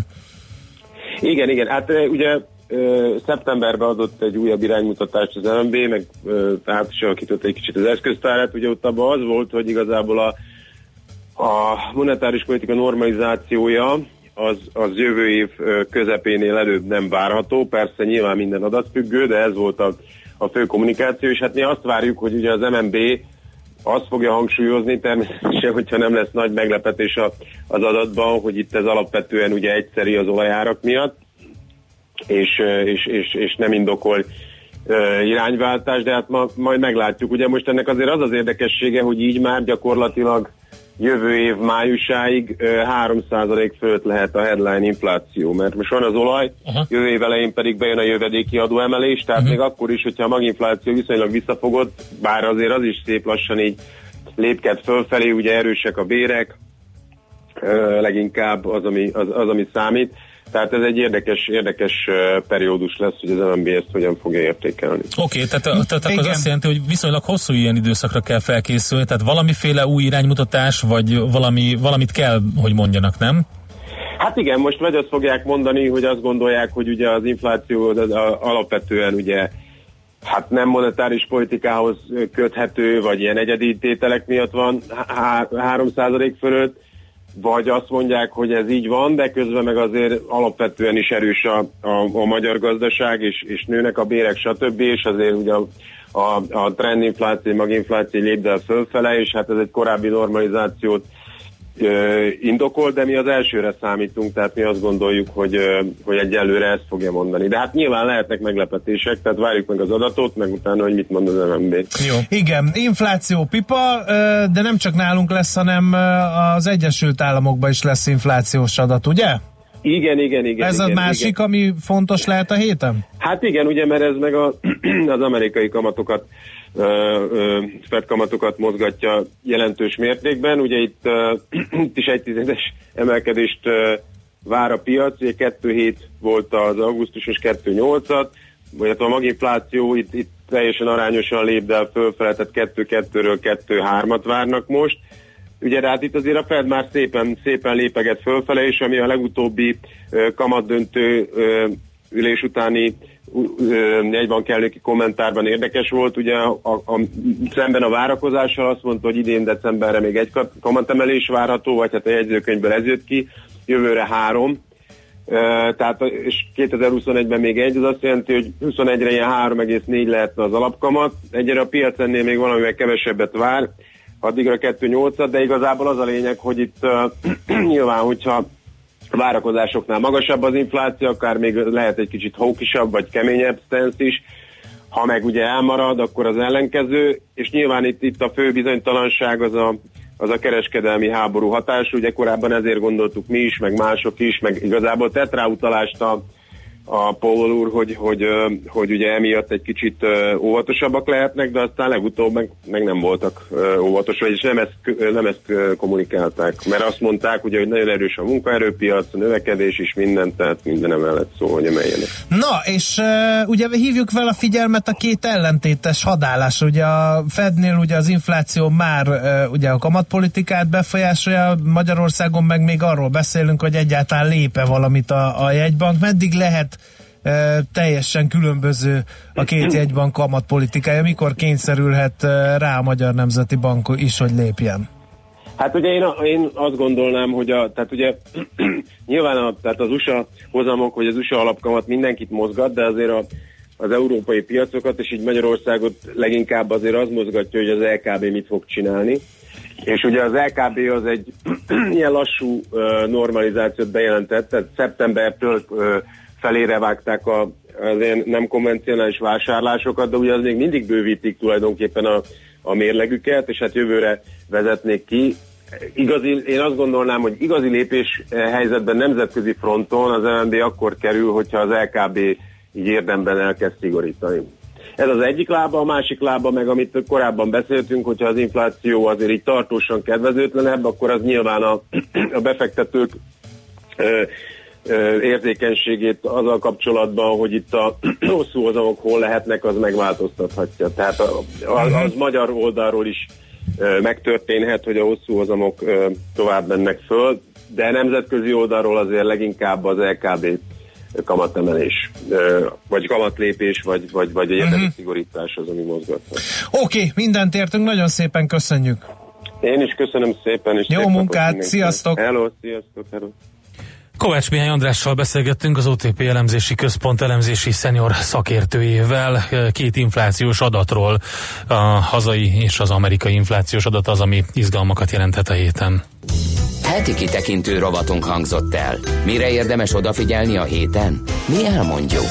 Speaker 7: Igen, igen, hát ugye szeptemberben adott egy újabb iránymutatást az MNB, meg ö, át is alakított egy kicsit az eszköztárat, ugye ott abban az volt, hogy igazából a, a monetáris politika normalizációja az, az jövő év közepénél előbb nem várható, persze nyilván minden adatfüggő, de ez volt a, a fő kommunikáció, és hát mi azt várjuk, hogy ugye az MNB azt fogja hangsúlyozni természetesen, hogyha nem lesz nagy meglepetés az adatban, hogy itt ez alapvetően ugye egyszeri az olajárak miatt, és, és, és, és nem indokol irányváltás, de hát ma, majd meglátjuk. Ugye most ennek azért az az érdekessége, hogy így már gyakorlatilag jövő év májusáig ö, 3% fölött lehet a headline infláció, mert most van az olaj,
Speaker 2: Aha.
Speaker 7: jövő év elején pedig bejön a jövedéki adóemelés, tehát még akkor is, hogyha a maginfláció viszonylag visszafogott, bár azért az is szép lassan így lépked fölfelé, ugye erősek a bérek, leginkább az ami, az, az, ami számít. Tehát ez egy érdekes, érdekes periódus lesz, hogy az MNB ezt hogyan fogja értékelni.
Speaker 2: Oké, okay, tehát, tehát akkor az azt jelenti, hogy viszonylag hosszú ilyen időszakra kell felkészülni, tehát valamiféle új iránymutatás, vagy valami, valamit kell, hogy mondjanak, nem?
Speaker 7: Hát igen, most vagy azt fogják mondani, hogy azt gondolják, hogy ugye az infláció az, az alapvetően ugye hát nem monetáris politikához köthető, vagy ilyen egyedi tételek miatt van há- 3% fölött, vagy azt mondják, hogy ez így van, de közben meg azért alapvetően is erős a, a, a magyar gazdaság, és, és nőnek a bérek, stb., és azért ugye a, a, a trendinfláció, maginfláció lépdel fölfele, és hát ez egy korábbi normalizációt indokol, de mi az elsőre számítunk, tehát mi azt gondoljuk, hogy, hogy egyelőre ezt fogja mondani. De hát nyilván lehetnek meglepetések, tehát várjuk meg az adatot, meg utána, hogy mit mond az MNB.
Speaker 2: Jó.
Speaker 1: Igen, infláció pipa, de nem csak nálunk lesz, hanem az Egyesült Államokban is lesz inflációs adat, ugye?
Speaker 7: Igen, igen, igen.
Speaker 1: Ez
Speaker 7: igen,
Speaker 1: a másik,
Speaker 7: Igen.
Speaker 1: ami fontos lehet a héten?
Speaker 7: Hát igen, ugye, mert ez meg a, az amerikai kamatokat, ö, Fed kamatokat mozgatja jelentős mértékben. Ugye itt, itt is egy tizedes emelkedést vár a piac, ugye 2,7 volt az augusztusos 2,8-at, vagy hát a maginfláció itt, itt teljesen arányosan lép el fölfele, tehát 2-2-ről 2-3-at várnak most. Ugye, hát itt azért a Fed már szépen, szépen lépeget fölfele, és ami a legutóbbi kamatdöntő ülés utáni egyban kellőki kommentárban érdekes volt, ugye a, a, a, szemben a várakozással azt mondta, hogy idén decemberre még egy ka- kamatemelés várható, vagy hát a jegyzőkönyvből ez jött ki, jövőre három, tehát, és 2021-ben még egy, az azt jelenti, hogy 21-re ilyen 3,4 lehetne az alapkamat. Egyre a piac ennél még valamivel kevesebbet vár, addigra 2,8, de igazából az a lényeg, hogy itt uh, nyilván, hogyha a várakozásoknál magasabb az infláció, akár még lehet egy kicsit hókisabb vagy keményebb stance is, ha meg ugye elmarad, akkor az ellenkező, és nyilván itt, itt a fő bizonytalanság az a, az a kereskedelmi háború hatás, ugye korábban ezért gondoltuk mi is, meg mások is, meg igazából tett rá utalást a, a Paul úr, hogy, hogy, ö, hogy ugye emiatt egy kicsit óvatosabbak lehetnek, de aztán legutóbb meg, meg nem voltak óvatosak, vagyis nem ezt, nem ezt kommunikálták, mert azt mondták, ugye, hogy nagyon erős a munkaerőpiac, a növekedés is minden, tehát minden emellett szó, hogy emeljenek.
Speaker 1: Na, és ugye hívjuk fel a figyelmet a két ellentétes hadállásra. Ugye a Fednél ugye az infláció már ugye a kamatpolitikát befolyásolja, Magyarországon meg még arról beszélünk, hogy egyáltalán lépe valamit a, a jegybank. Meddig lehet teljesen különböző a két jegybank kamatpolitikája, mikor kényszerülhet rá a Magyar Nemzeti Bank is, hogy lépjen?
Speaker 7: Hát ugye én, én azt gondolnám, hogy a, tehát ugye nyilván a, tehát az USA hozamok, vagy az USA alapkamat mindenkit mozgat, de azért a, az európai piacokat, és így Magyarországot leginkább azért az mozgatja, hogy az LKB mit fog csinálni. És ugye az LKB az egy ilyen lassú normalizációt bejelentett, tehát szeptembertől felére vágták a, az ilyen nem konvencionális vásárlásokat, de ugye az még mindig bővítik tulajdonképpen a, a mérlegüket, és hát jövőre vezetnék ki. Igazi, én azt gondolnám, hogy igazi lépés eh, helyzetben nemzetközi fronton az MNB akkor kerül, hogyha az LKB így érdemben elkezd szigorítani. Ez az egyik lába, a másik lába meg, amit korábban beszéltünk, hogyha az infláció azért így tartósan kedvezőtlenebb, akkor az nyilván a, a befektetők ö, érzékenységét azzal kapcsolatban, hogy itt a hosszú hozamok hol lehetnek, az megváltoztathatja. Tehát az, az magyar oldalról is megtörténhet, hogy a hosszú hozamok tovább mennek föl, de nemzetközi oldalról azért leginkább az LKB kamatemelés, vagy kamatlépés, vagy, vagy, vagy egy érdemi
Speaker 1: Mhm.
Speaker 7: uh-huh. szigorítás az, ami mozgathat.
Speaker 1: Oké, okay, mindent értünk, nagyon szépen köszönjük.
Speaker 7: Én is köszönöm szépen, és
Speaker 1: Jó munkát, sziasztok!
Speaker 7: Hello, sziasztok, hello.
Speaker 2: Kovács Mihály Andrással beszélgettünk az OTP elemzési központ elemzési szenior szakértőjével két inflációs adatról. A hazai és az amerikai inflációs adat az, ami izgalmakat jelenthet a héten.
Speaker 3: Heti kitekintő rovatunk hangzott el. Mire érdemes odafigyelni a héten? Mi elmondjuk.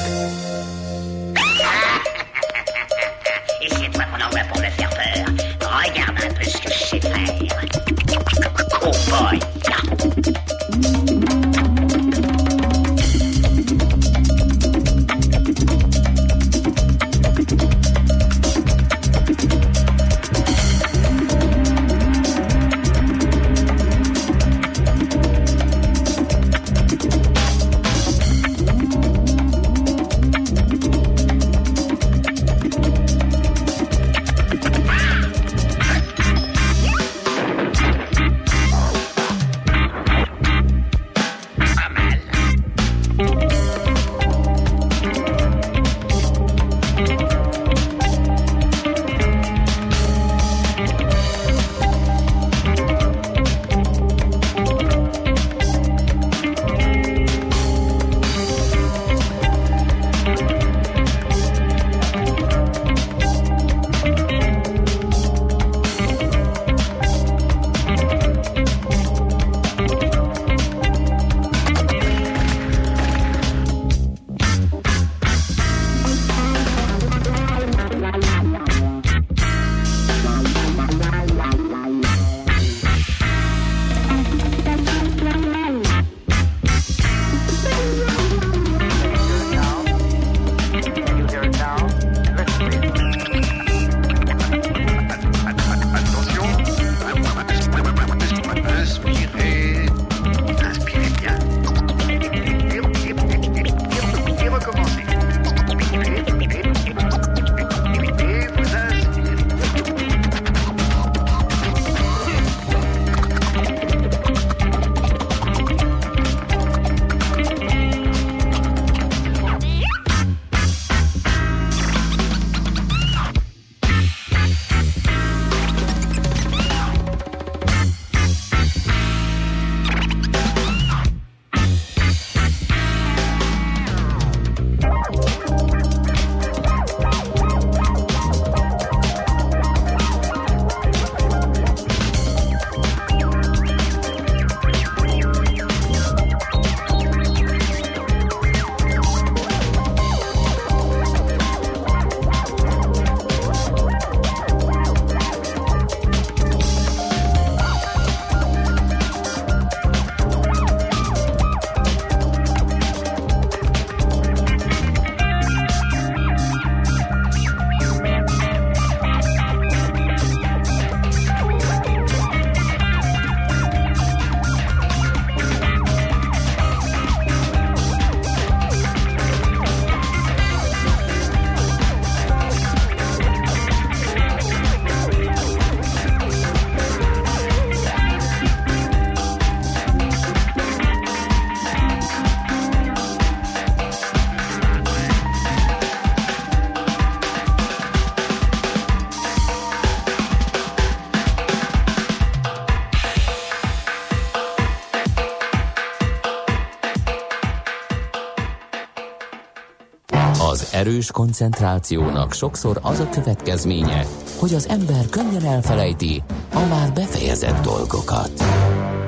Speaker 3: Erős koncentrációnak sokszor az a következménye, hogy az ember könnyen elfelejti a már befejezett dolgokat.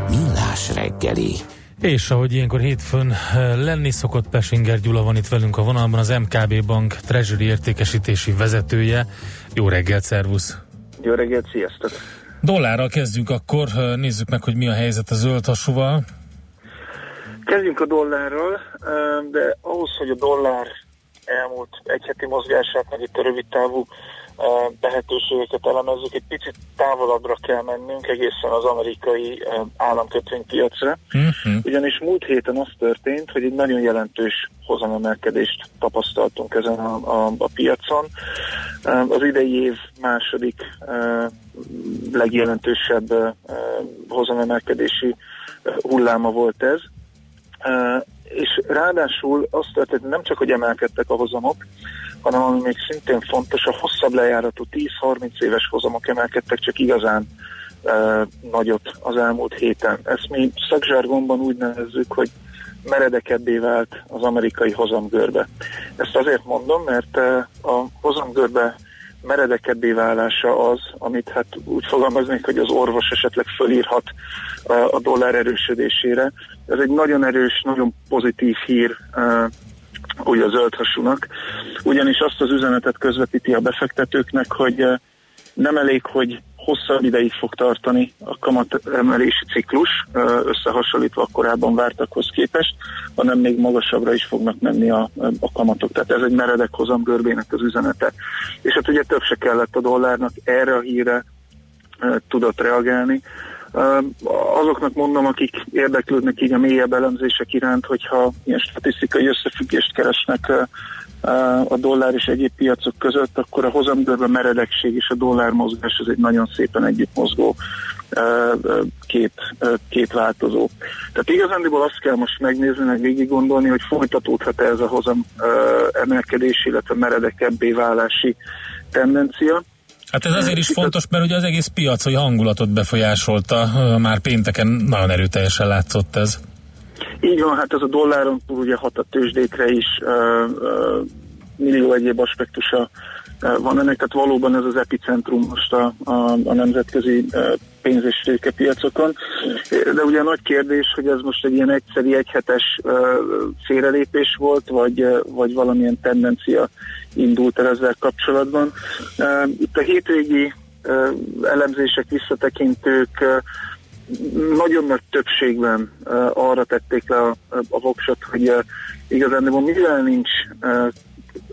Speaker 3: Millás reggeli.
Speaker 2: És ahogy ilyenkor hétfőn eh, lenni szokott, Pesinger Gyula van itt velünk a vonalban, az MKB Bank Treasury értékesítési vezetője. Jó reggelt, szervusz!
Speaker 8: Jó reggelt, sziasztok!
Speaker 2: Dollárral kezdjünk akkor, eh, nézzük meg, hogy mi a helyzet a zöld hasúval.
Speaker 8: Kezdjünk a dollárral, de ahhoz, hogy a dollár elmúlt egy heti mozgását, meg itt a rövid távú lehetőségeket elemezzük, egy picit távolabbra kell mennünk egészen az amerikai államkötvénypiacra.
Speaker 2: Uh-huh.
Speaker 8: Ugyanis múlt héten az történt, hogy egy nagyon jelentős hozamemelkedést tapasztaltunk ezen a, a, a piacon. Az idei év második legjelentősebb hozamemelkedési hulláma volt ez. És ráadásul azt történt, nem csak, hogy emelkedtek a hozamok, hanem ami még szintén fontos, a hosszabb lejáratú 10-30 éves hozamok emelkedtek csak igazán uh, nagyot az elmúlt héten. Ezt mi szakzsargonban úgy nevezzük, hogy meredekebbé vált az amerikai hozamgörbe. Ezt azért mondom, mert uh, a hozamgörbe meredekebbé válása az, amit hát úgy fogalmaznék, hogy az orvos esetleg fölírhat a dollár erősödésére. Ez egy nagyon erős, nagyon pozitív hír úgy a zöldhasúnak, ugyanis azt az üzenetet közvetíti a befektetőknek, hogy nem elég, hogy hosszabb ideig fog tartani a kamatemelési ciklus, összehasonlítva a korábban vártakhoz képest, hanem még magasabbra is fognak menni a, a kamatok. Tehát ez egy meredek hozamgörbének az üzenete. És hát ugye több se kellett a dollárnak erre a híre tudott reagálni. Azoknak mondom, akik érdeklődnek így a mélyebb elemzések iránt, hogyha ilyen statisztikai összefüggést keresnek a dollár és egyéb piacok között, akkor a hozamgörbe meredekség és a dollár mozgás az egy nagyon szépen együtt mozgó két, két változó. Tehát igazándiból azt kell most megnézni, meg végig gondolni, hogy folytatódhat ez a hozam emelkedés, illetve meredekebbé válási tendencia.
Speaker 2: Hát ez azért is fontos, mert ugye az egész piaci hangulatot befolyásolta, már pénteken nagyon erőteljesen látszott ez.
Speaker 8: Így van, hát ez a dolláron túl ugye hat a tőzsdékre is, millió egyéb aspektusa van ennek, tehát valóban ez az epicentrum most a, a, a nemzetközi uh, pénz- és tőkepiacokon. De ugye a nagy kérdés, hogy ez most egy ilyen egyszeri, egyhetes uh, félrelépés volt, vagy, uh, vagy valamilyen tendencia indult el ezzel kapcsolatban. Itt a hétvégi elemzések, visszatekintők nagyon nagy többségben arra tették le a, a voksot, hogy igazán mivel nincs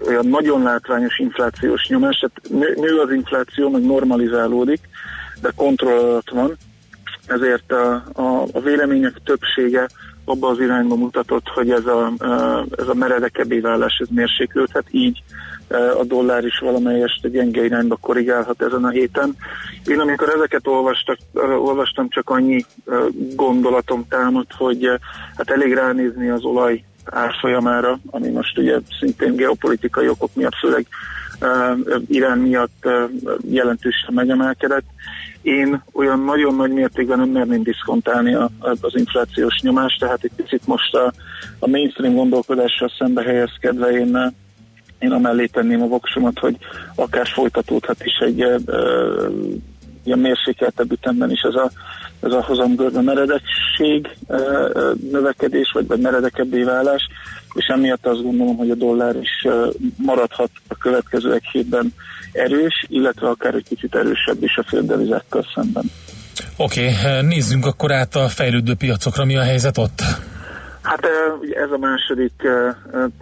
Speaker 8: olyan nagyon látványos inflációs nyomás, tehát nő, az infláció, meg normalizálódik, de kontroll alatt van, ezért a, a, a vélemények többsége abba az irányba mutatott, hogy ez a, ez a meredekebbé válás ez mérséklődhet, így a dollár is valamelyest gyenge irányba korrigálhat ezen a héten. Én amikor ezeket olvastak, olvastam, csak annyi gondolatom támadt, hogy hát elég ránézni az olaj árfolyamára, ami most ugye szintén geopolitikai okok miatt, főleg Irán miatt jelentősen megemelkedett. Én olyan nagyon nagy mértékben nem merném diszkontálni a, az inflációs nyomást, tehát egy picit most a, a mainstream gondolkodással szembe helyezkedve én én amellé tenném a voksomat, hogy akár folytatódhat is egy e, ilyen mérsékeltebb ütemben is ez a, ez a hozamgörbe meredekség növekedés, vagy, vagy meredekebbé válás, és emiatt azt gondolom, hogy a dollár is maradhat a következő egy hétben erős, illetve akár egy kicsit erősebb is a földevizákkal szemben.
Speaker 2: Oké, okay, nézzünk akkor át a fejlődő piacokra, mi a helyzet ott?
Speaker 8: Hát ez a második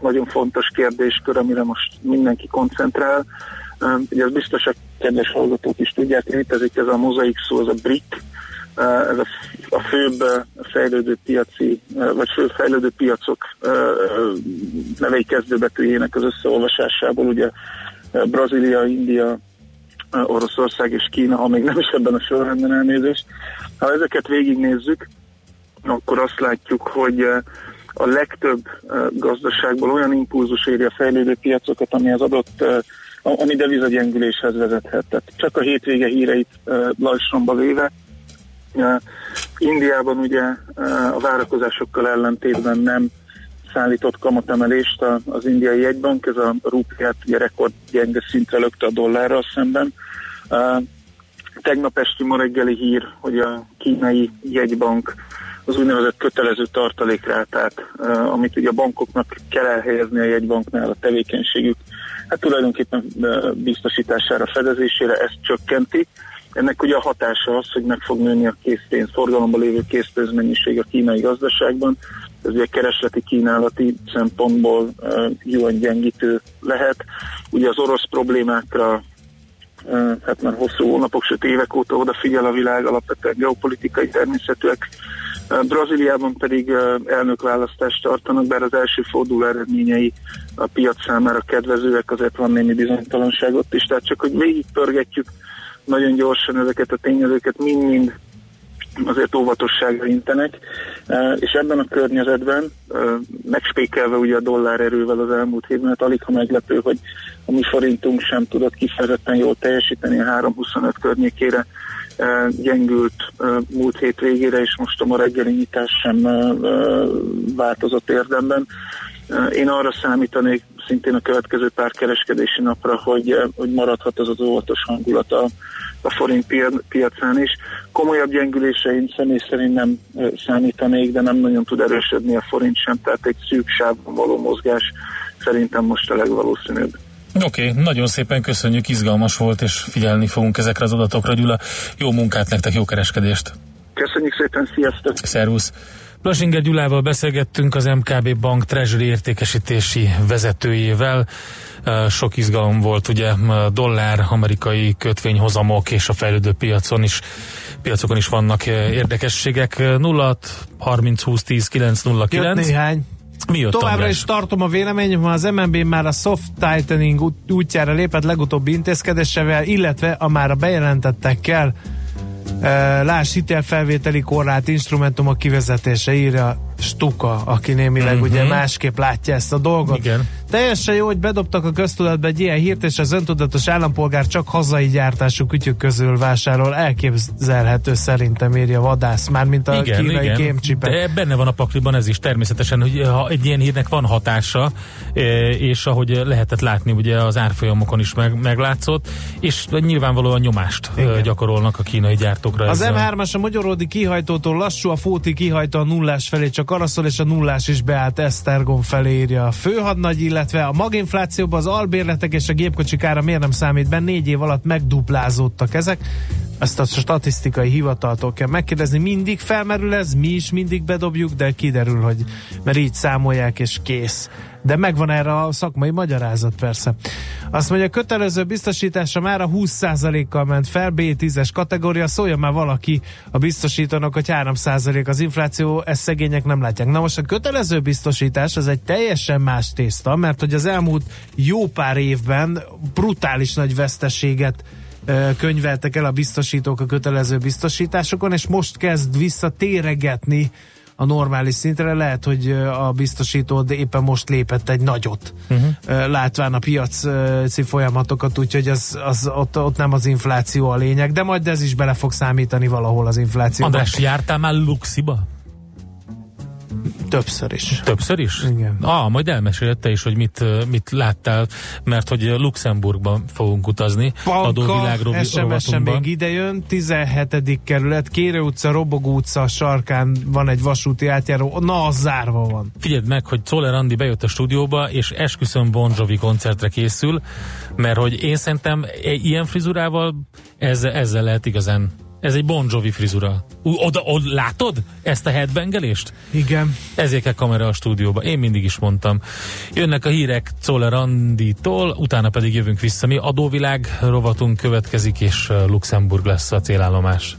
Speaker 8: nagyon fontos kérdéskör, amire most mindenki koncentrál. Ugye az biztos a kedves hallgatók is tudják, létezik ez a mozaik szó, ez a BRIC, ez a, a főbb fejlődő piaci, vagy főbb fejlődő piacok nevei kezdőbetűjének az összeolvasásából, ugye Brazília, India, Oroszország és Kína, ha még nem is ebben a sorrendben elnézést. Ha ezeket végignézzük, akkor azt látjuk, hogy eh, a legtöbb eh, gazdaságból olyan impulzus éri a fejlődő piacokat, ami az adott, eh, ami devizagyengüléshez vezethet. Tehát csak a hétvége híreit lajsomba véve. Indiában ugye a várakozásokkal ellentétben nem szállított kamatemelést az indiai jegybank, ez a rúpiát ugye rekord gyenge szintre lökte a dollárral szemben. Uh, Tegnap esti ma reggeli hír, hogy a kínai jegybank az úgynevezett kötelező tartalékrátát, uh, amit ugye a bankoknak kell elhelyezni a jegybanknál a tevékenységük, hát tulajdonképpen biztosítására, fedezésére ezt csökkenti. Ennek ugye a hatása az, hogy meg fog nőni a készpénz, forgalomban lévő készpénzmennyiség a kínai gazdaságban. Ez ugye keresleti kínálati szempontból uh, jóan gyengítő lehet. Ugye az orosz problémákra hát már hosszú hónapok, sőt évek óta odafigyel a világ, alapvetően geopolitikai természetűek. Brazíliában pedig elnökválasztást tartanak, bár az első forduló eredményei a piac számára kedvezőek, azért van némi bizonytalanság ott is, tehát csak hogy végigpörgetjük nagyon gyorsan ezeket a tényezőket, mind-mind azért óvatosságra intenek, és ebben a környezetben megspékelve ugye a dollár erővel az elmúlt hétben, hát alig ha meglepő, hogy a mi forintunk sem tudott kifejezetten jól teljesíteni a 3.25 környékére gyengült múlt hét végére, és most a ma reggeli nyitás sem változott érdemben. Én arra számítanék szintén a következő pár kereskedési napra, hogy, hogy maradhat az az óvatos hangulat a, a forint pia- piacán is. Komolyabb gyengülésre én személy szerint nem számítanék, de nem nagyon tud erősödni a forint sem, tehát egy szűk sávban való mozgás szerintem most a legvalószínűbb.
Speaker 2: Oké, okay, nagyon szépen köszönjük, izgalmas volt, és figyelni fogunk ezekre az adatokra. Gyula, jó munkát nektek, jó kereskedést!
Speaker 8: Köszönjük szépen, sziasztok!
Speaker 2: Szervusz! Plasinger Gyulával beszélgettünk az MKB Bank Treasury értékesítési vezetőjével. Sok izgalom volt, ugye a dollár, amerikai kötvényhozamok és a fejlődő piacon is, piacokon is vannak érdekességek. 0 30 20 10 9 0
Speaker 1: Jött
Speaker 2: 9.
Speaker 1: néhány.
Speaker 2: Mi jött
Speaker 1: Továbbra
Speaker 2: András?
Speaker 1: is tartom a véleményem, az MNB már a soft tightening út- útjára lépett legutóbbi intézkedésevel, illetve a már a bejelentettekkel e, láss hitelfelvételi korlát instrumentumok kivezetése írja Stuka, aki némileg
Speaker 2: Mhm.
Speaker 1: ugye másképp látja ezt a dolgot.
Speaker 2: Igen.
Speaker 1: Teljesen jó, hogy bedobtak a köztudatba egy ilyen hírt, és az öntudatos állampolgár csak hazai gyártású kütyük közül vásárol. Elképzelhető szerintem írja vadász, mármint a
Speaker 2: igen,
Speaker 1: kínai
Speaker 2: igen. De benne van a pakliban ez is természetesen, hogy ha egy ilyen hírnek van hatása, e, és ahogy lehetett látni, ugye az árfolyamokon is meg, meglátszott, és nyilvánvalóan nyomást e,
Speaker 1: Igen.
Speaker 2: gyakorolnak a kínai gyártókra.
Speaker 1: Az
Speaker 2: ezzel.
Speaker 1: M3-as a magyaródi kihajtótól lassú, a Fóti kihajtó a nullás felé csak arra szól, és a nullás is beállt Esztergom felé írja a főhadnagy, illetve a maginflációban az albérletek és a gépkocsik ára miért nem számít be, négy év alatt megduplázódtak ezek. Ezt a statisztikai hivataltól kell megkérdezni, mindig felmerül ez, mi is mindig bedobjuk, de kiderül, hogy mert így számolják és kész. De megvan erre a szakmai magyarázat persze. Azt mondja, kötelező biztosítása már a 20%-kal ment fel, B10-es kategória, szólja már valaki a biztosítónak, hogy 3% az infláció, ezt szegények nem látják. Na most a kötelező biztosítás az egy teljesen más tészta, mert hogy az elmúlt jó pár évben brutális nagy veszteséget könyveltek el a biztosítók a kötelező biztosításokon, és most kezd visszatéregetni a normális szintre. Lehet, hogy a biztosítód éppen most lépett egy nagyot, uh-huh. látván a piaci folyamatokat, úgyhogy az, az, ott, ott nem az infláció a lényeg, de majd ez is bele fog számítani valahol az infláció.
Speaker 2: András, jártál már Luxiba?
Speaker 1: Többször is.
Speaker 2: Többször is?
Speaker 1: Igen.
Speaker 2: Ah, majd elmeséled te is, hogy mit, mit láttál, mert hogy Luxemburgban fogunk utazni.
Speaker 1: Panka,
Speaker 2: adóvilág rovi-
Speaker 1: SMS-en még idejön, 17. kerület, Kérő utca, Robogó utca sarkán van egy vasúti átjáró, na az zárva van.
Speaker 2: Figyeld meg, hogy Czoller Andi bejött a stúdióba, és esküszöm Bon Jovi koncertre készül, mert hogy én szerintem egy ilyen frizurával ezzel, ezzel lehet igazán ez egy Bon Jovi frizura. Oda, oda, látod ezt a headbangelést?
Speaker 1: Igen.
Speaker 2: Ezért kell kamera a stúdióba. Én mindig is mondtam. Jönnek a hírek Czoller Anditól, utána pedig jövünk vissza. Mi adóvilág rovatunk következik, és uh, Luxemburg lesz a célállomás.